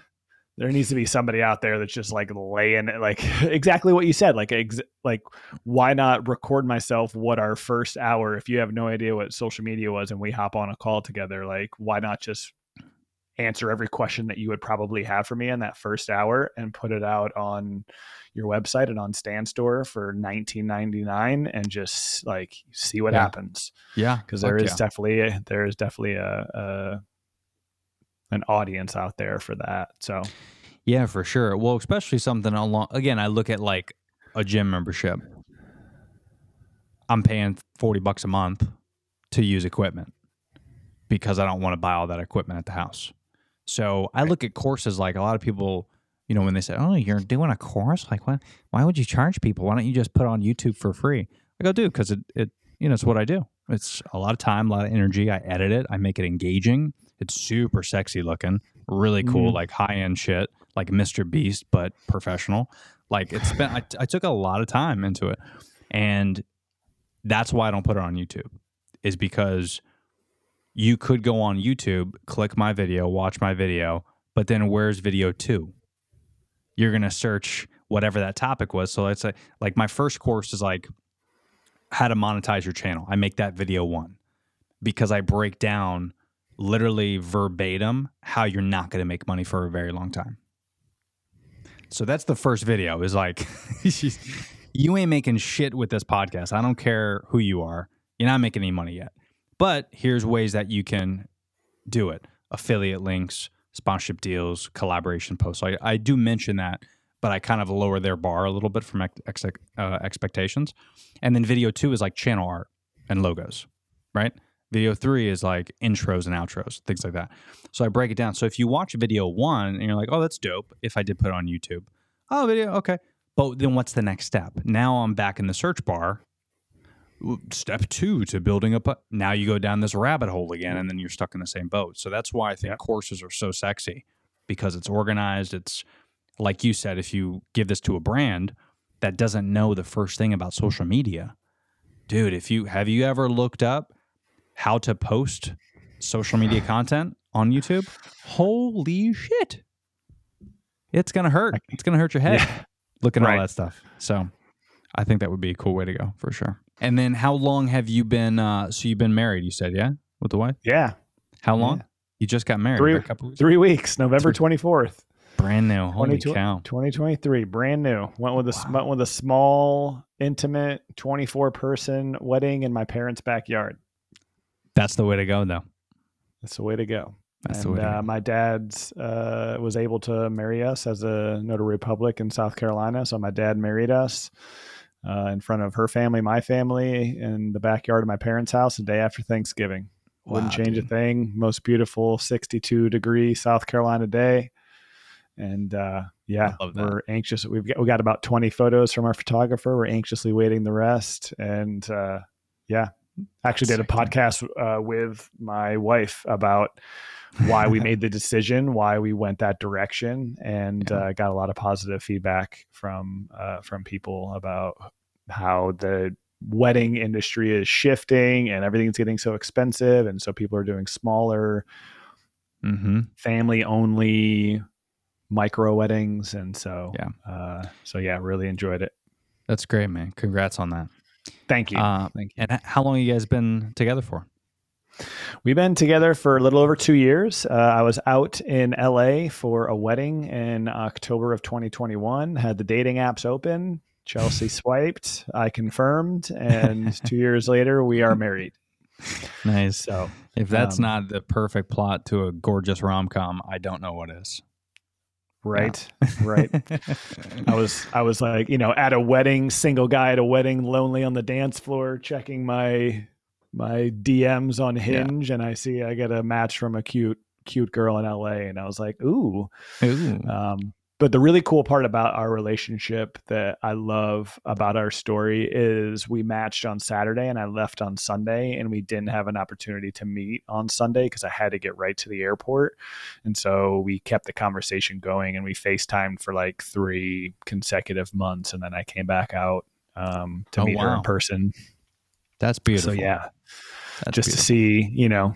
There needs to be somebody out there that's just like laying it like exactly what you said like ex- like why not record myself what our first hour if you have no idea what social media was and we hop on a call together like why not just answer every question that you would probably have for me in that first hour and put it out on your website and on Stan Store for 19.99 and just like see what Yeah. happens Yeah. because there is yeah. definitely there is definitely a, a an audience out there for that so Yeah, for sure. Well, especially something along. Again, I look at like a gym membership. I'm paying forty bucks a month to use equipment because I don't want to buy all that equipment at the house. So I look at courses like a lot of people, you know, when they say, "Oh, you're doing a course," like, "What? Why would you charge people? Why don't you just put on YouTube for free?" I go, "Dude, because it, it, you know, it's what I do. It's a lot of time, a lot of energy. I edit it. I make it engaging. It's super sexy looking, really cool, Mhm. like high end shit, like Mr. Beast, but professional. Like it's been, I, I took a lot of time into it, and that's why I don't put it on YouTube, is because you could go on YouTube, click my video, watch my video, but then where's video two? You're gonna search whatever that topic was. So let's say, like my first course is like how to monetize your channel. I make that video one because I break down literally verbatim how you're not going to make money for a very long time. So that's the first video is like you ain't making shit with this podcast. I don't care who you are. You're not making any money yet. But here's ways that you can do it. Affiliate links, sponsorship deals, collaboration posts. So I, I do mention that, but I kind of lower their bar a little bit from ex- uh, expectations. And then video two is like channel art and logos, right? Video three is like intros and outros, things like that. So I break it down. So if you watch video one and you're like, oh, that's dope, if I did put it on YouTube, oh, video, okay. But then what's the next step? Now I'm back in the search bar. Step two to building up. Now you go down this rabbit hole again, and then you're stuck in the same boat. So that's why I think Yep. courses are so sexy because it's organized. It's like you said, if you give this to a brand that doesn't know the first thing about social media, dude, if you have you ever looked up how to post social media content on YouTube? Holy shit. It's gonna hurt. It's gonna hurt your head Yeah. looking at all that stuff. So I think that would be a cool way to go for sure. And then how long have you been uh so you've been married, you said, yeah? With the wife? yeah How long? Yeah. You just got married Three- a couple weeks? three weeks november 24th Brand new. Holy 2020 cow. 2023, brand new. Went with a s- went with a small, intimate, 24 person wedding in my parents' backyard. That's the way to go, though. That's the way to go. That's and the way to uh, my dad's uh, was able to marry us as a notary public in South Carolina. So my dad married us uh, in front of her family, my family, in the backyard of my parents' house the day after Thanksgiving. Wouldn't change dude. a thing. Most beautiful 62 degree South Carolina day. And uh, yeah, I love that. we're anxious. We've got, we got about 20 photos from our photographer. We're anxiously waiting the rest. And uh, yeah, actually did a podcast uh, with my wife about why we made the decision, why we went that direction, and Yeah. uh, got a lot of positive feedback from uh, from people about how the wedding industry is shifting and everything's getting so expensive, and so people are doing smaller, Mm-hmm. family only micro weddings, and so Yeah. uh, so yeah, really enjoyed it. That's great, man. Congrats on that. Thank you. Uh, Thank you. and how long have you guys been together for? We've been together for a little over two years. Uh, I was out in LA for a wedding in October of 2021. Had the dating apps open. Chelsea swiped. I confirmed, and two years later, we are married. Nice. So If that's um, not the perfect plot to a gorgeous rom com, I don't know what is. Right, right. I was, I was like, you know, at a wedding, single guy at a wedding, lonely on the dance floor, checking my my DMs on Hinge, and I see I get a match from a cute, cute girl in LA, and I was like, ooh. Ooh. Um, but the really cool part about our relationship that I love about our story is we matched on Saturday and I left on Sunday, and we didn't have an opportunity to meet on Sunday because I had to get right to the airport. And so we kept the conversation going and we FaceTimed for like three consecutive months. And then I came back out um, to Oh, meet her in person. That's beautiful. So, yeah, That's just to see, you know,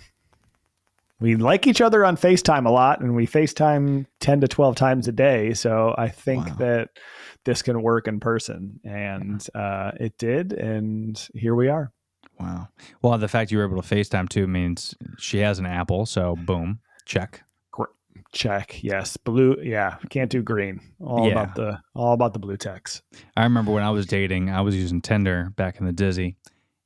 we like each other on FaceTime a lot and we FaceTime 10 to 12 times a day. So I think Wow. that this can work in person. And uh, it did. And here we are. Wow. Well, the fact you were able to FaceTime too means she has an Apple. So, boom, check. Check. Yes. Blue. Yeah. Can't do green. All Yeah. about the, all about the blue text. I remember when I was dating, I was using Tinder back in the Dizzy,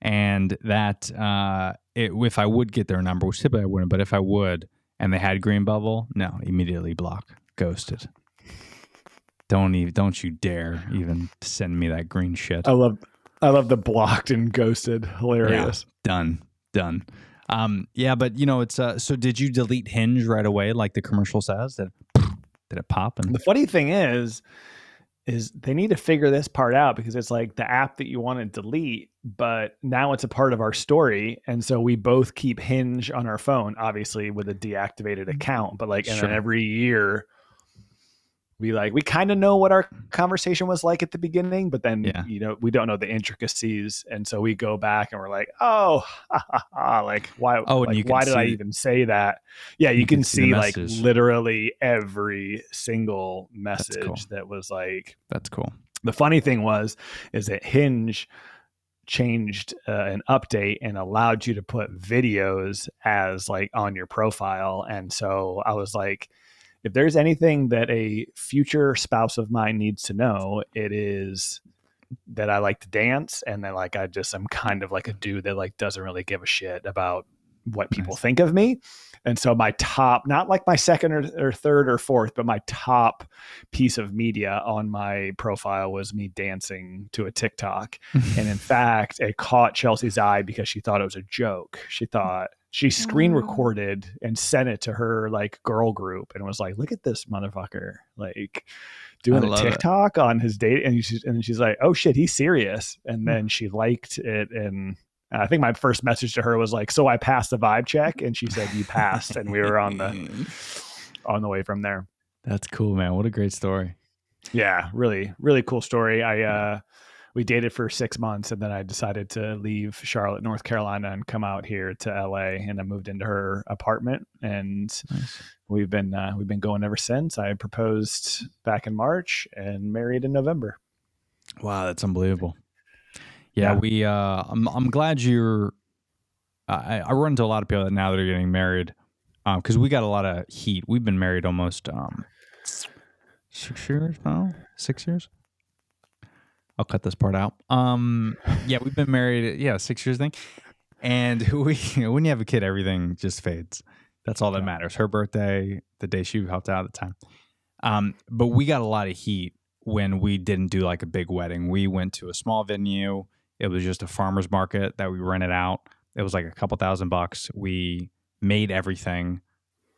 and that uh, it, if I would get their number, which typically I wouldn't, but if I would, and they had green bubble, no, immediately block, ghosted. Don't even, don't you dare even send me that green shit. I love, I love the blocked and ghosted. Hilarious. Done, done. Um, yeah, but you know, it's uh. So did you delete Hinge right away, like the commercial says? Did did it pop? And The funny thing is, is they need to figure this part out because it's like the app that you want to delete, but now it's a part of our story, and so we both keep Hinge on our phone, obviously with a deactivated mm. account. But like, and Sure. then every year, we like we kind of know what our conversation was like at the beginning, but then Yeah. you know we don't know the intricacies, and so we go back and we're like, oh, ha, ha, ha, like why? Oh, and like, why did I even say that? Yeah, you, you can, can see see like literally every single message cool. that was like that's cool. the funny thing was is that hinge changed uh, an update and allowed you to put videos as like on your profile and so i was like if there's anything that a future spouse of mine needs to know it is that i like to dance and that like i just I'm kind of like a dude that like doesn't really give a shit about what people Nice. think of me. And so my top not like my second or, or third or fourth but my top piece of media on my profile was me dancing to a tiktok. And in fact it caught chelsea's eye because she thought it was a joke. She thought she screen recorded and sent it to her like girl group and was like look at this motherfucker like doing a love it. tiktok on his date and she's and she's like oh shit he's serious and then she liked it and I think my first message to her was like, "So I passed the vibe check," and she said, "You passed," and we were on the on the way from there. That's cool, man. What a great story. Yeah, really, really cool story. I uh, we dated for six months, and then I decided to leave Charlotte, North Carolina, and come out here to LA. And I moved into her apartment, and Nice. we've been uh, we've been going ever since. I proposed back in March and married in November. Wow, that's unbelievable. Yeah, Yeah. we. Uh, I'm. I'm glad you're. I, I run into a lot of people that now that are getting married, because we got a lot of heat. We've been married almost um, six years now, six years i'll cut this part out. Um yeah we've been married yeah six years thing and we when you have a kid everything just fades. That's all that matters. Her birthday the day she helped out at the time. Um but we got a lot of heat when we didn't do like a big wedding. We went to a small venue. It was just a farmers market that we rented out. It was like a couple thousand bucks. We made everything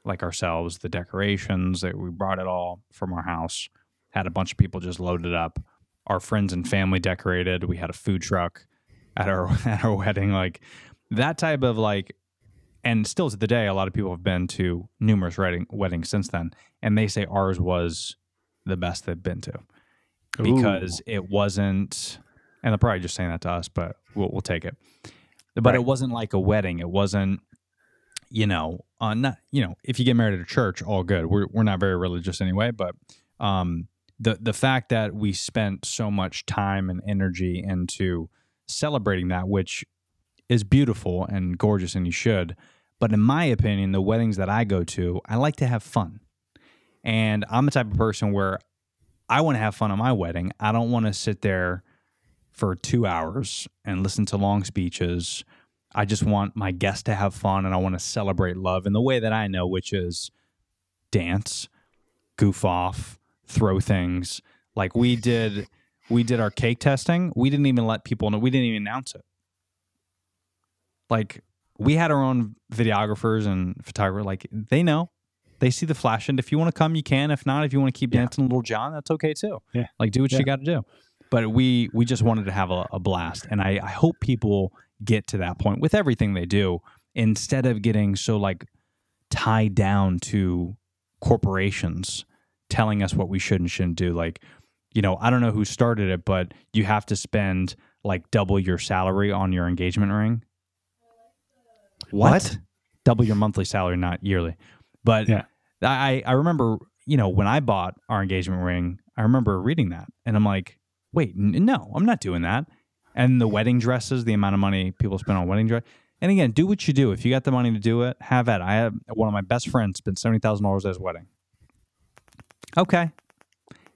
like ourselves, the decorations that we brought it all from our house. Had a bunch of people just loaded up. Our friends and family decorated. We had a food truck at our at our wedding. Like that type of like, and still to the day, a lot of people have been to numerous wedding weddings since then, and they say ours was the best they've been to because it wasn't. And they're probably just saying that to us, but we'll we'll take it. But Right. it wasn't like a wedding. It wasn't you know, uh, not you know, if you get married at a church, all good. We're we're not very religious anyway, but um, the the fact that we spent so much time and energy into celebrating that, which is beautiful and gorgeous, and you should. But in my opinion, the weddings that I go to, I like to have fun, and I'm the type of person where I want to have fun at my wedding. I don't want to sit there for two hours and listen to long speeches. I just want my guests to have fun and I want to celebrate love in the way that I know, which is dance, goof off, throw things. Like we did we did our cake testing. We didn't even let people know we didn't even announce it. Like we had our own videographers and photographers, like they know. They see the flash and if you want to come, you can. If not, if you want to keep Yeah. dancing little John, that's okay too. Yeah. Like do what Yeah. you got to do. But we we just wanted to have a, a blast. And I, I hope people get to that point with everything they do instead of getting so like tied down to corporations telling us what we should and shouldn't do. Like, you know, I don't know who started it, but you have to spend like double your salary on your engagement ring. What? Double your monthly salary, not yearly. But Yeah. I, I remember, you know, when I bought our engagement ring, I remember reading that and I'm like, wait, n- no, I'm not doing that. And the wedding dresses, the amount of money people spend on wedding dress. And again, do what you do. If you got the money to do it, have at. it. I have one of my best friends spent seventy thousand dollars at his wedding. Okay,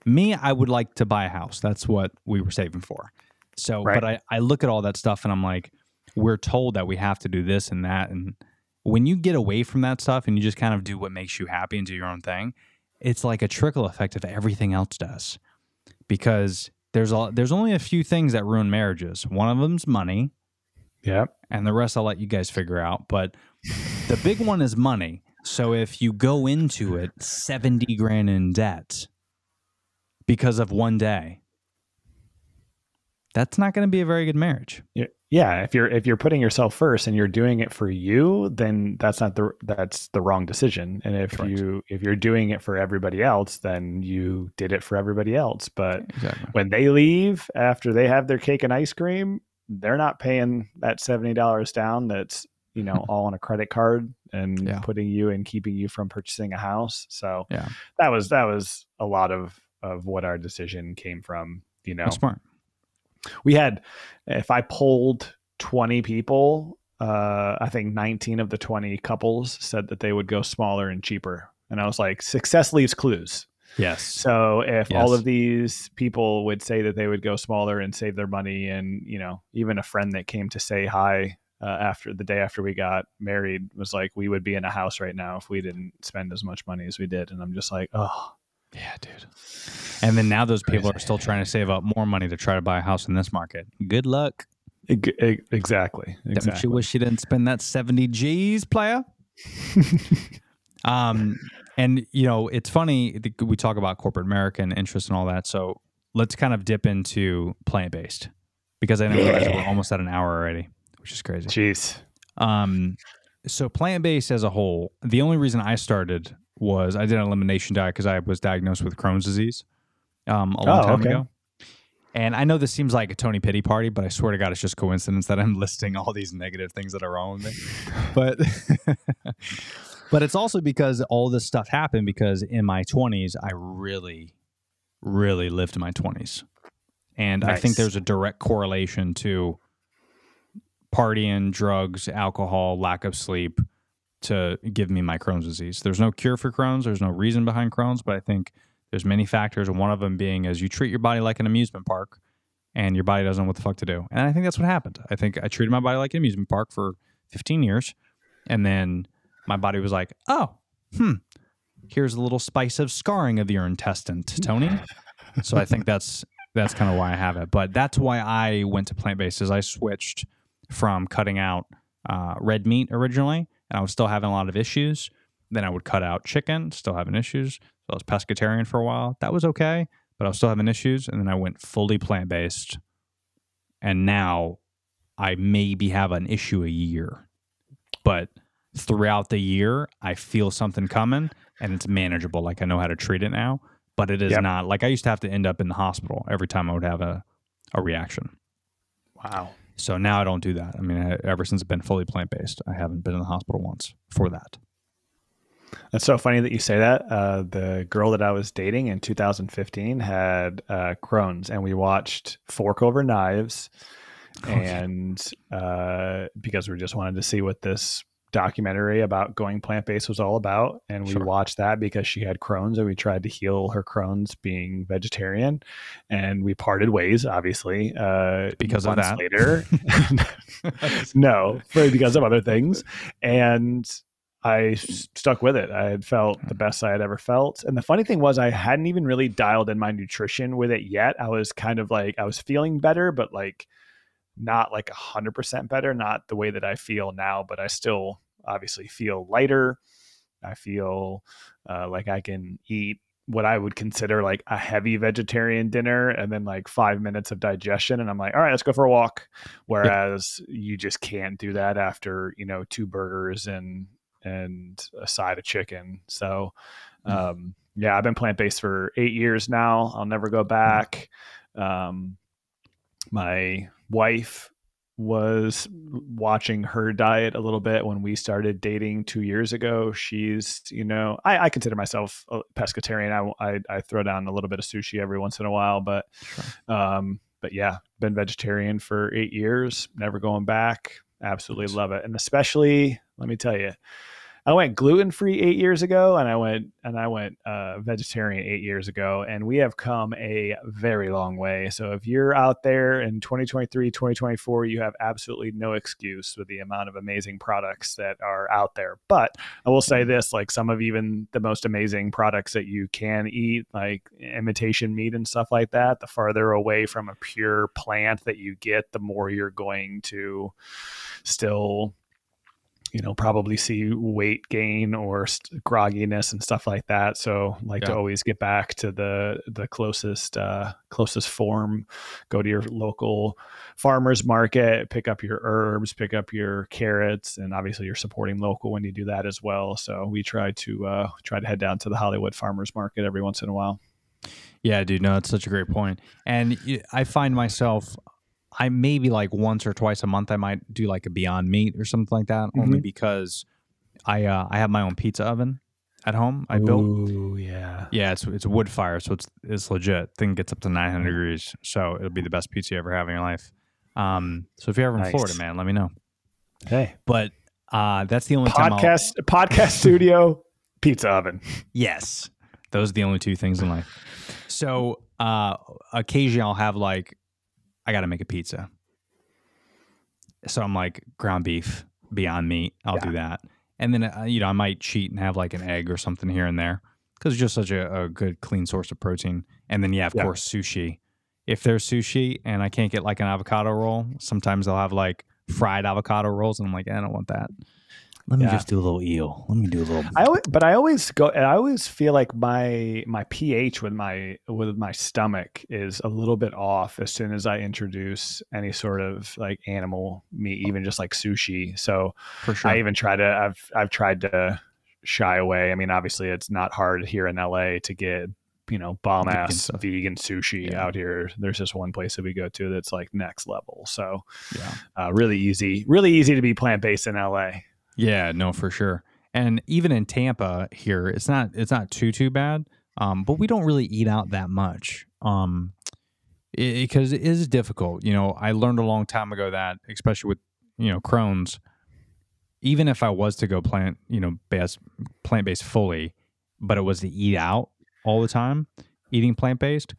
me, I would like to buy a house. That's what we were saving for. So, Right. but I, I look at all that stuff and I'm like, we're told that we have to do this and that. And when you get away from that stuff and you just kind of do what makes you happy and do your own thing, it's like a trickle effect of everything else does. Because there's a, there's only a few things that ruin marriages. One of them's money, Yep. and the rest I'll let you guys figure out. But the big one is money. So if you go into it 70 grand in debt because of one day, that's not going to be a very good marriage. Yeah. If you're if you're putting yourself first and you're doing it for you, then that's not the that's the wrong decision. And if Correct. you if you're doing it for everybody else, then you did it for everybody else. But Exactly. when they leave after they have their cake and ice cream, they're not paying that seventy dollars down. That's you know all on a credit card and Yeah. putting you and keeping you from purchasing a house. So Yeah. that was that was a lot of of what our decision came from. You know, That's smart. we had if i polled 20 people uh i think 19 of the 20 couples said that they would go smaller and cheaper and i was like success leaves clues Yes. so if all of these people would say that they would go smaller and save their money and you know even a friend that came to say hi uh, after the day after we got married was like we would be in a house right now if we didn't spend as much money as we did and i'm just like oh Yeah, dude. And then now those people are still trying to save up more money to try to buy a house in this market. Good luck. Eg- exactly Don't you wish you didn't spend that 70 G's, player? um, and, you know, it's funny, we talk about corporate America and interest and all that. So let's kind of dip into plant based because I know realize we're almost at an hour already, which is crazy. jeez Um, so plant based as a whole, the only reason I started was I did an elimination diet because I was diagnosed with Crohn's disease um, a long Oh, time okay. ago. And I know this seems like a Tony Pity party, but I swear to God, it's just coincidence that I'm listing all these negative things that are wrong with me. But but it's also because all this stuff happened because in my 20s, I really, really lived in my 20s. And I think there's a direct correlation to partying, drugs, alcohol, lack of sleep to give me my Crohn's disease. There's no cure for Crohn's. There's no reason behind Crohn's, but I think There's many factors, and one of them being is you treat your body like an amusement park, and your body doesn't know what the fuck to do. And I think that's what happened. I think I treated my body like an amusement park for 15 years, and then my body was like, "Oh, hmm, here's a little spice of scarring of your intestine, Tony." so I think that's that's kind of why I have it. But that's why I went to plant based. Is I switched from cutting out uh, red meat originally, and I was still having a lot of issues. Then I would cut out chicken, still having issues. So I was pescatarian for a while. That was okay, but I was still having issues. And then I went fully plant based, and now I maybe have an issue a year, but throughout the year I feel something coming, and it's manageable. Like I know how to treat it now, but it is Yep. not like I used to have to end up in the hospital every time I would have a a reaction. Wow. So now I don't do that. I mean, I, ever since I've been fully plant based, I haven't been in the hospital once for that. That's so funny that you say that. Uh, the girl that I was dating in 2015 had uh, Crohn's, and we watched Fork Over Knives, and uh, because we just wanted to see what this documentary about going plant based was all about, and we Sure. watched that because she had Crohn's, and we tried to heal her Crohn's being vegetarian, and we parted ways, obviously, uh, Because of that? later. no, because of other things, and I stuck with it. I had felt the best I had ever felt. And the funny thing was, I hadn't even really dialed in my nutrition with it yet. I was kind of like, I was feeling better, but like not like 100% better, not the way that I feel now, but I still obviously feel lighter. I feel uh, like I can eat what I would consider like a heavy vegetarian dinner and then like five minutes of digestion. And I'm like, all right, let's go for a walk. Whereas you just can't do that after, you know, two burgers and, and a side of chicken. So, um, yeah, I've been plant based for eight years now. I'll never go back. Um, my wife was watching her diet a little bit when we started dating two years ago. She's, you know, I, I consider myself a pescatarian. I, I, I throw down a little bit of sushi every once in a while, but, um, but yeah, been vegetarian for eight years, never going back. Absolutely love it. And especially, let me tell you, I went gluten free eight years ago, and I went and I went uh, vegetarian eight years ago, and we have come a very long way. So if you're out there in 2023, 2024, you have absolutely no excuse with the amount of amazing products that are out there. But I will say this: like some of even the most amazing products that you can eat, like imitation meat and stuff like that, the farther away from a pure plant that you get, the more you're going to still you know probably see weight gain or st- grogginess and stuff like that. So like to always get back to the the closest uh closest form. Go to your local farmers market pick up your herbs pick up your carrots and obviously you're supporting local when you do that as well. So we try to uh try to head down to the hollywood farmers market every once in a while. Yeah, dude, no, that's such a great. And i find myself, I maybe like once or twice a month, I might do like a Beyond Meat or something like that, only because I uh, I have my own pizza oven at home. I built. Ooh, yeah Yeah, it's it's wood fire, so it's it's legit. Thing gets up to 900 degrees, so it'll be the best pizza you ever have in your life. Um, so if you're ever in Nice. Florida, man, let me know. hey But uh, that's the only podcast podcast studio pizza oven Yes. Those are the only two things in life. So uh occasionally I'll have like I gotta make a pizza. So I'm like ground beef, beyond meat. I'll do that. And then uh, you know, I might cheat and have like an egg or something here and there because it's just such a, a good clean source of protein. And then yeah, of Yeah. course sushi. If there's sushi and I can't get like an avocado roll, sometimes they'll have like fried avocado rolls and I'm like, I don't want that. Let me Yeah. just do a little eel. Let me do a little I always, but I always go. I always feel like my my pH with my with my stomach is a little bit off as soon as I introduce any sort of like animal meat, even just like sushi. So for sure. I even try to. I've I've tried to shy away. I mean, obviously, it's not hard here in LA to get you know bomb ass vegan sushi Yeah. out here. There's just one place that we go to that's like next level. So yeah. uh, really easy, really easy to be plant based in LA. Yeah, no, for sure. And even in Tampa here, it's not it's not too too bad. Um, but we don't really eat out that much. Um, because it is difficult. You know, I learned a long time ago that, especially with you know Crohn's, even if I was to go plant, you know, best plant based fully, but it was to eat out all the time, eating plant based,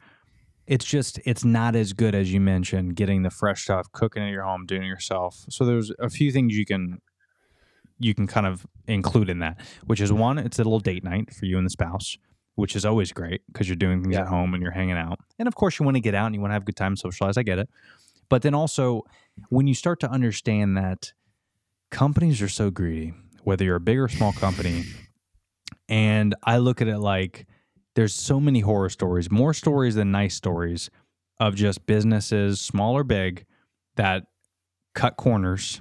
it's just it's not as good as you mentioned. Getting the fresh stuff, cooking at your home, doing it yourself. So there's a few things you can you can kind of include in that, which is one, it's a little date night for you and the spouse, which is always great because you're doing things Yeah. at home and you're hanging out. And of course, you want to get out and you want to have a good time, socialize. I get it. But then also, when you start to understand that companies are so greedy, whether you're a big or small company, and I look at it like there's so many horror stories, more stories than nice stories of just businesses, small or big, that cut corners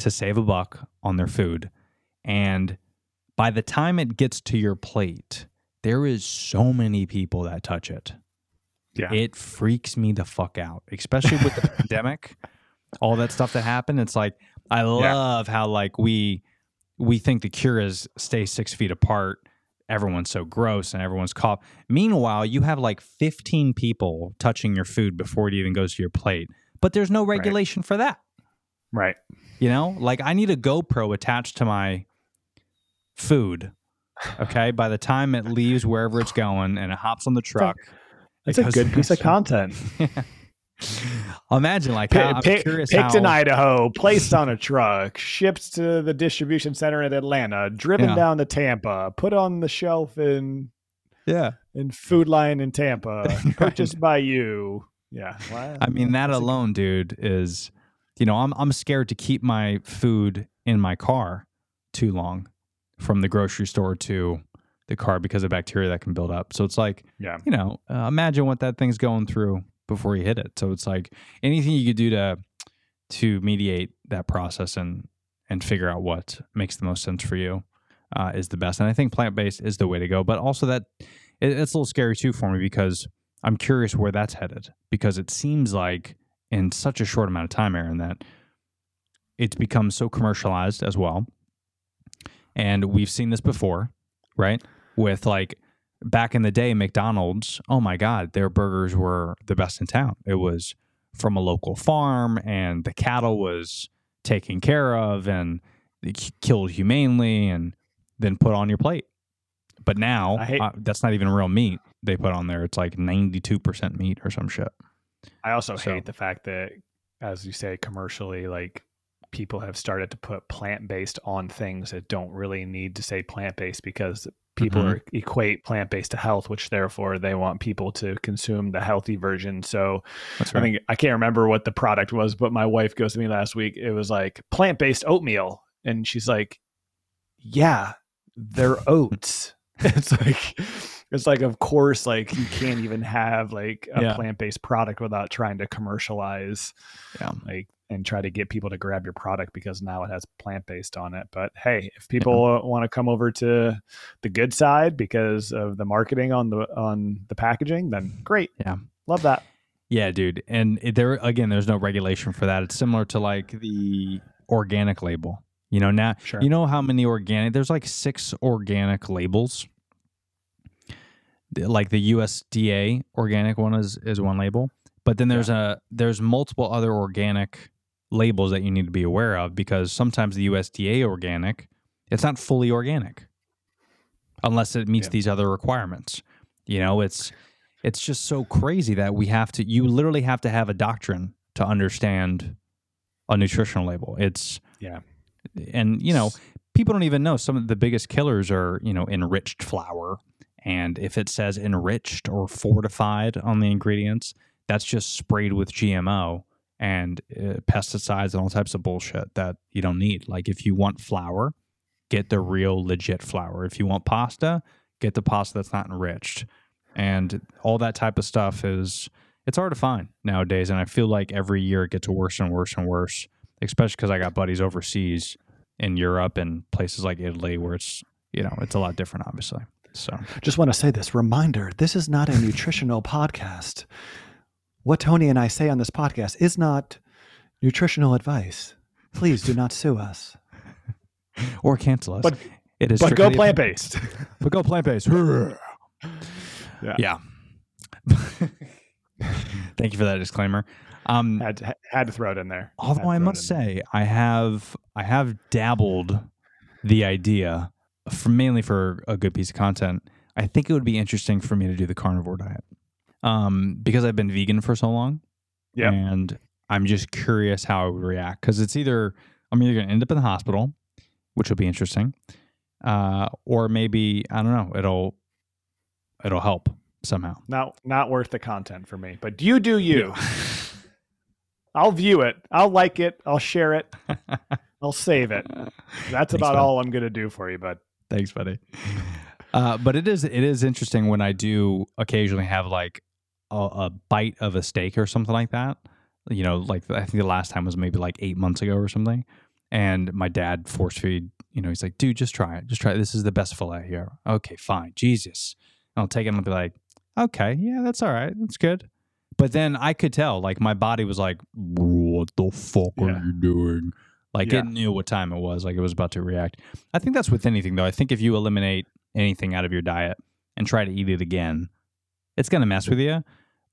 to save a buck on their food. And by the time it gets to your plate, there is so many people that touch it. Yeah. It freaks me the fuck out, especially with the pandemic, all that stuff that happened. It's like I love how like we we think the cure is stay six feet apart. Everyone's so gross and everyone's cough. Meanwhile, you have like 15 people touching your food before it even goes to your plate. But there's no regulation for that. Right. You know, like I need a GoPro attached to my food. Okay. By the time it leaves wherever it's going and it hops on the truck, That's a good piece of content. Imagine like how, I'm pi- curious picked how, in Idaho, placed on a truck, shipped to the distribution center in Atlanta, driven Yeah. down to Tampa, put on the shelf in yeah. in Food Line in Tampa, Right. purchased by you. Yeah. Well, I mean that alone, dude, is you know, I'm I'm scared to keep my food in my car too long from the grocery store to the car because of bacteria that can build up. So it's like, Yeah. you know, uh, imagine what that thing's going through before you hit it. So it's like anything you could do to to mediate that process and and figure out what makes the most sense for you uh, is the best. And I think plant based is the way to go. But also that it, it's a little scary too for me because I'm curious where that's headed because it seems like in such a short amount of time, Aaron, that it's become so commercialized as well. And we've seen this before, right? With like back in the day, McDonald's, oh my God, their burgers were the best in town. It was from a local farm and the cattle was taken care of and killed humanely and then put on your plate. But now hate- uh, that's not even real meat they put on there. It's like 92% meat or some shit. I also So- hate the fact that, as you say, commercially, like people have started to put plant based on things that don't really need to say plant based because people Mhm. are, equate plant based to health, which therefore they want people to consume the healthy version. So That's I think I can't remember what the product was, but my wife goes to me last week. It was like plant based oatmeal, and she's like, "Yeah, they're oats." it's like it's like of course like you can't even have like a Yeah. plant based product without trying to commercialize Yeah. like and try to get people to grab your product because now it has plant based on it. But hey, if people uh, want to come over to the good side because of the marketing on the on the packaging, then great. Yeah. Love that. Yeah, dude. And there again, there's no regulation for that. It's similar to like the organic label. You know, now Sure. you know how many organic there's like six organic labels. Like the USDA organic one is is one label. But then there's a there's multiple other organic labels that you need to be aware of because sometimes the USDA organic, it's not fully organic unless it meets Yeah. these other requirements. You know, it's it's just so crazy that we have to you literally have to have a doctrine to understand a nutritional label. It's Yeah. and you know, people don't even know some of the biggest killers are, you know, enriched flour and if it says enriched or fortified on the ingredients, that's just sprayed with GMO and uh, pesticides and all types of bullshit that you don't need. Like if you want flour, get the real legit flour. If you want pasta, get the pasta that's not enriched. And all that type of stuff is it's hard to find nowadays and I feel like every year it gets worse and worse and worse, especially cuz I got buddies overseas in Europe and places like Italy where it's, you know, it's a lot different obviously. So, Just want to say this reminder this is not a nutritional podcast. What Tony and I say on this podcast is not nutritional advice. Please do not sue us. or cancel us. But- it is But go plant based. But go plant based. Yeah. yeah. Thank you for that disclaimer. Um, had, to, had to throw it in there. Although I must in there. say, I have I have dabbled the idea, for mainly for a good piece of content. I think it would be interesting for me to do the carnivore diet. Um, because I've been vegan for so long. Yep. And I'm just curious how I would react because it's either I'm either going to end up in the hospital, which will be interesting, uh, or maybe I don't know. It'll it'll help somehow. Not not worth the content for me. But you do you. I'll view it. I'll like it. I'll share it. I'll save it. That's Thanks, about bud. all I'm gonna do for you, bud. Thanks, buddy. Uh, but it is it is interesting when I do occasionally have like a, a bite of a steak or something like that. You know, like I think the last time was maybe like eight months ago or something. And my dad force feed. You know, he's like, "Dude, just try it. Just try it. This is the best fillet here." Okay, fine. Jesus. And I'll take it and I'll be like, "Okay, yeah, that's all right. That's good." But then I could tell, like, my body was like, "What the fuck Yeah. are you doing?" Like, Yeah. it knew what time it was. Like, it was about to react. I think that's with anything, though. I think if you eliminate anything out of your diet and try to eat it again, it's going to mess with you.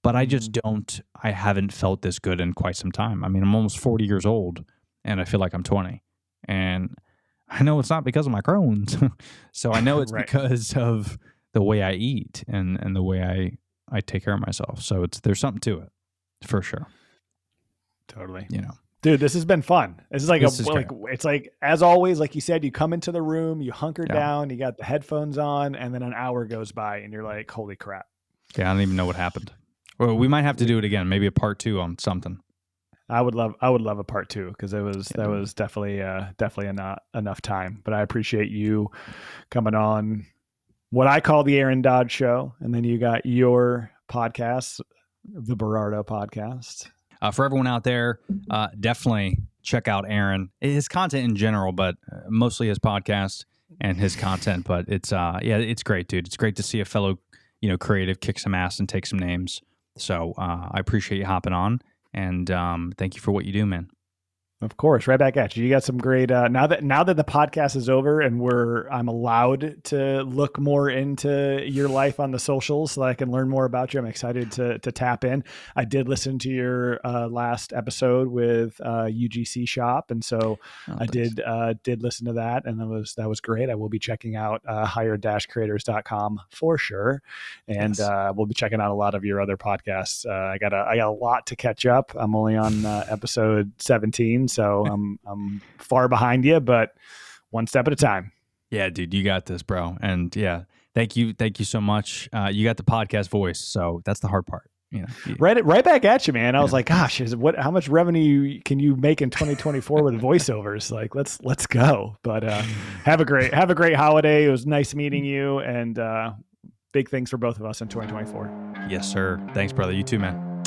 But I just mm-hmm. don't, I haven't felt this good in quite some time. I mean, I'm almost 40 years old and I feel like I'm 20. And I know it's not because of my Crohn's. so I know it's Right. because of the way I eat and, and the way I, I take care of myself. So it's, there's something to it for sure. Totally. You know, Dude, this has been fun. This is like This a is like it's like as always, like you said, you come into the room, you hunker Yeah. down, you got the headphones on, and then an hour goes by and you're like, holy crap. yeah, I don't even know what happened. Well, we might have to do it again, maybe a part two on something. I would love I would love a part two because it was Yeah. that was definitely uh definitely not enough time. But I appreciate you coming on what I call the Aaron Dodge show. And then you got your podcast, the Berardo podcast. Uh, for everyone out there, uh, definitely check out Aaron. His content in general, but uh, mostly his podcast and his content. But it's uh, yeah, it's great, dude. It's great to see a fellow you know creative kick some ass and take some names. So uh, I appreciate you hopping on, and um, thank you for what you do, man. Of course, right back at you. You got some great uh, now that now that the podcast is over and we're I'm allowed to look more into your life on the socials so that I can learn more about you. I'm excited to to tap in. I did listen to your uh, last episode with uh, UGC Shop, and so Oh, I thanks. did uh, did listen to that, and that was that was great. I will be checking out uh, higher-creators.com for sure, and Yes. uh, we'll be checking out a lot of your other podcasts. Uh, I got a I got a lot to catch up. I'm only on uh, episode 17, so I'm I'm far behind you, but one step at a time. Yeah, dude, you got this, bro. And yeah, thank you, thank you so much. Uh, you got the podcast voice, so that's the hard part. You know, you- Right right back at you, man. I was Yeah. like, gosh, is what how much revenue can you make in 2024 with voiceovers? Like, let's let's go. But uh, have a great have a great holiday. It was nice meeting you, and uh, big things for both of us in 2024. yes, sir. Thanks, brother. You too, man.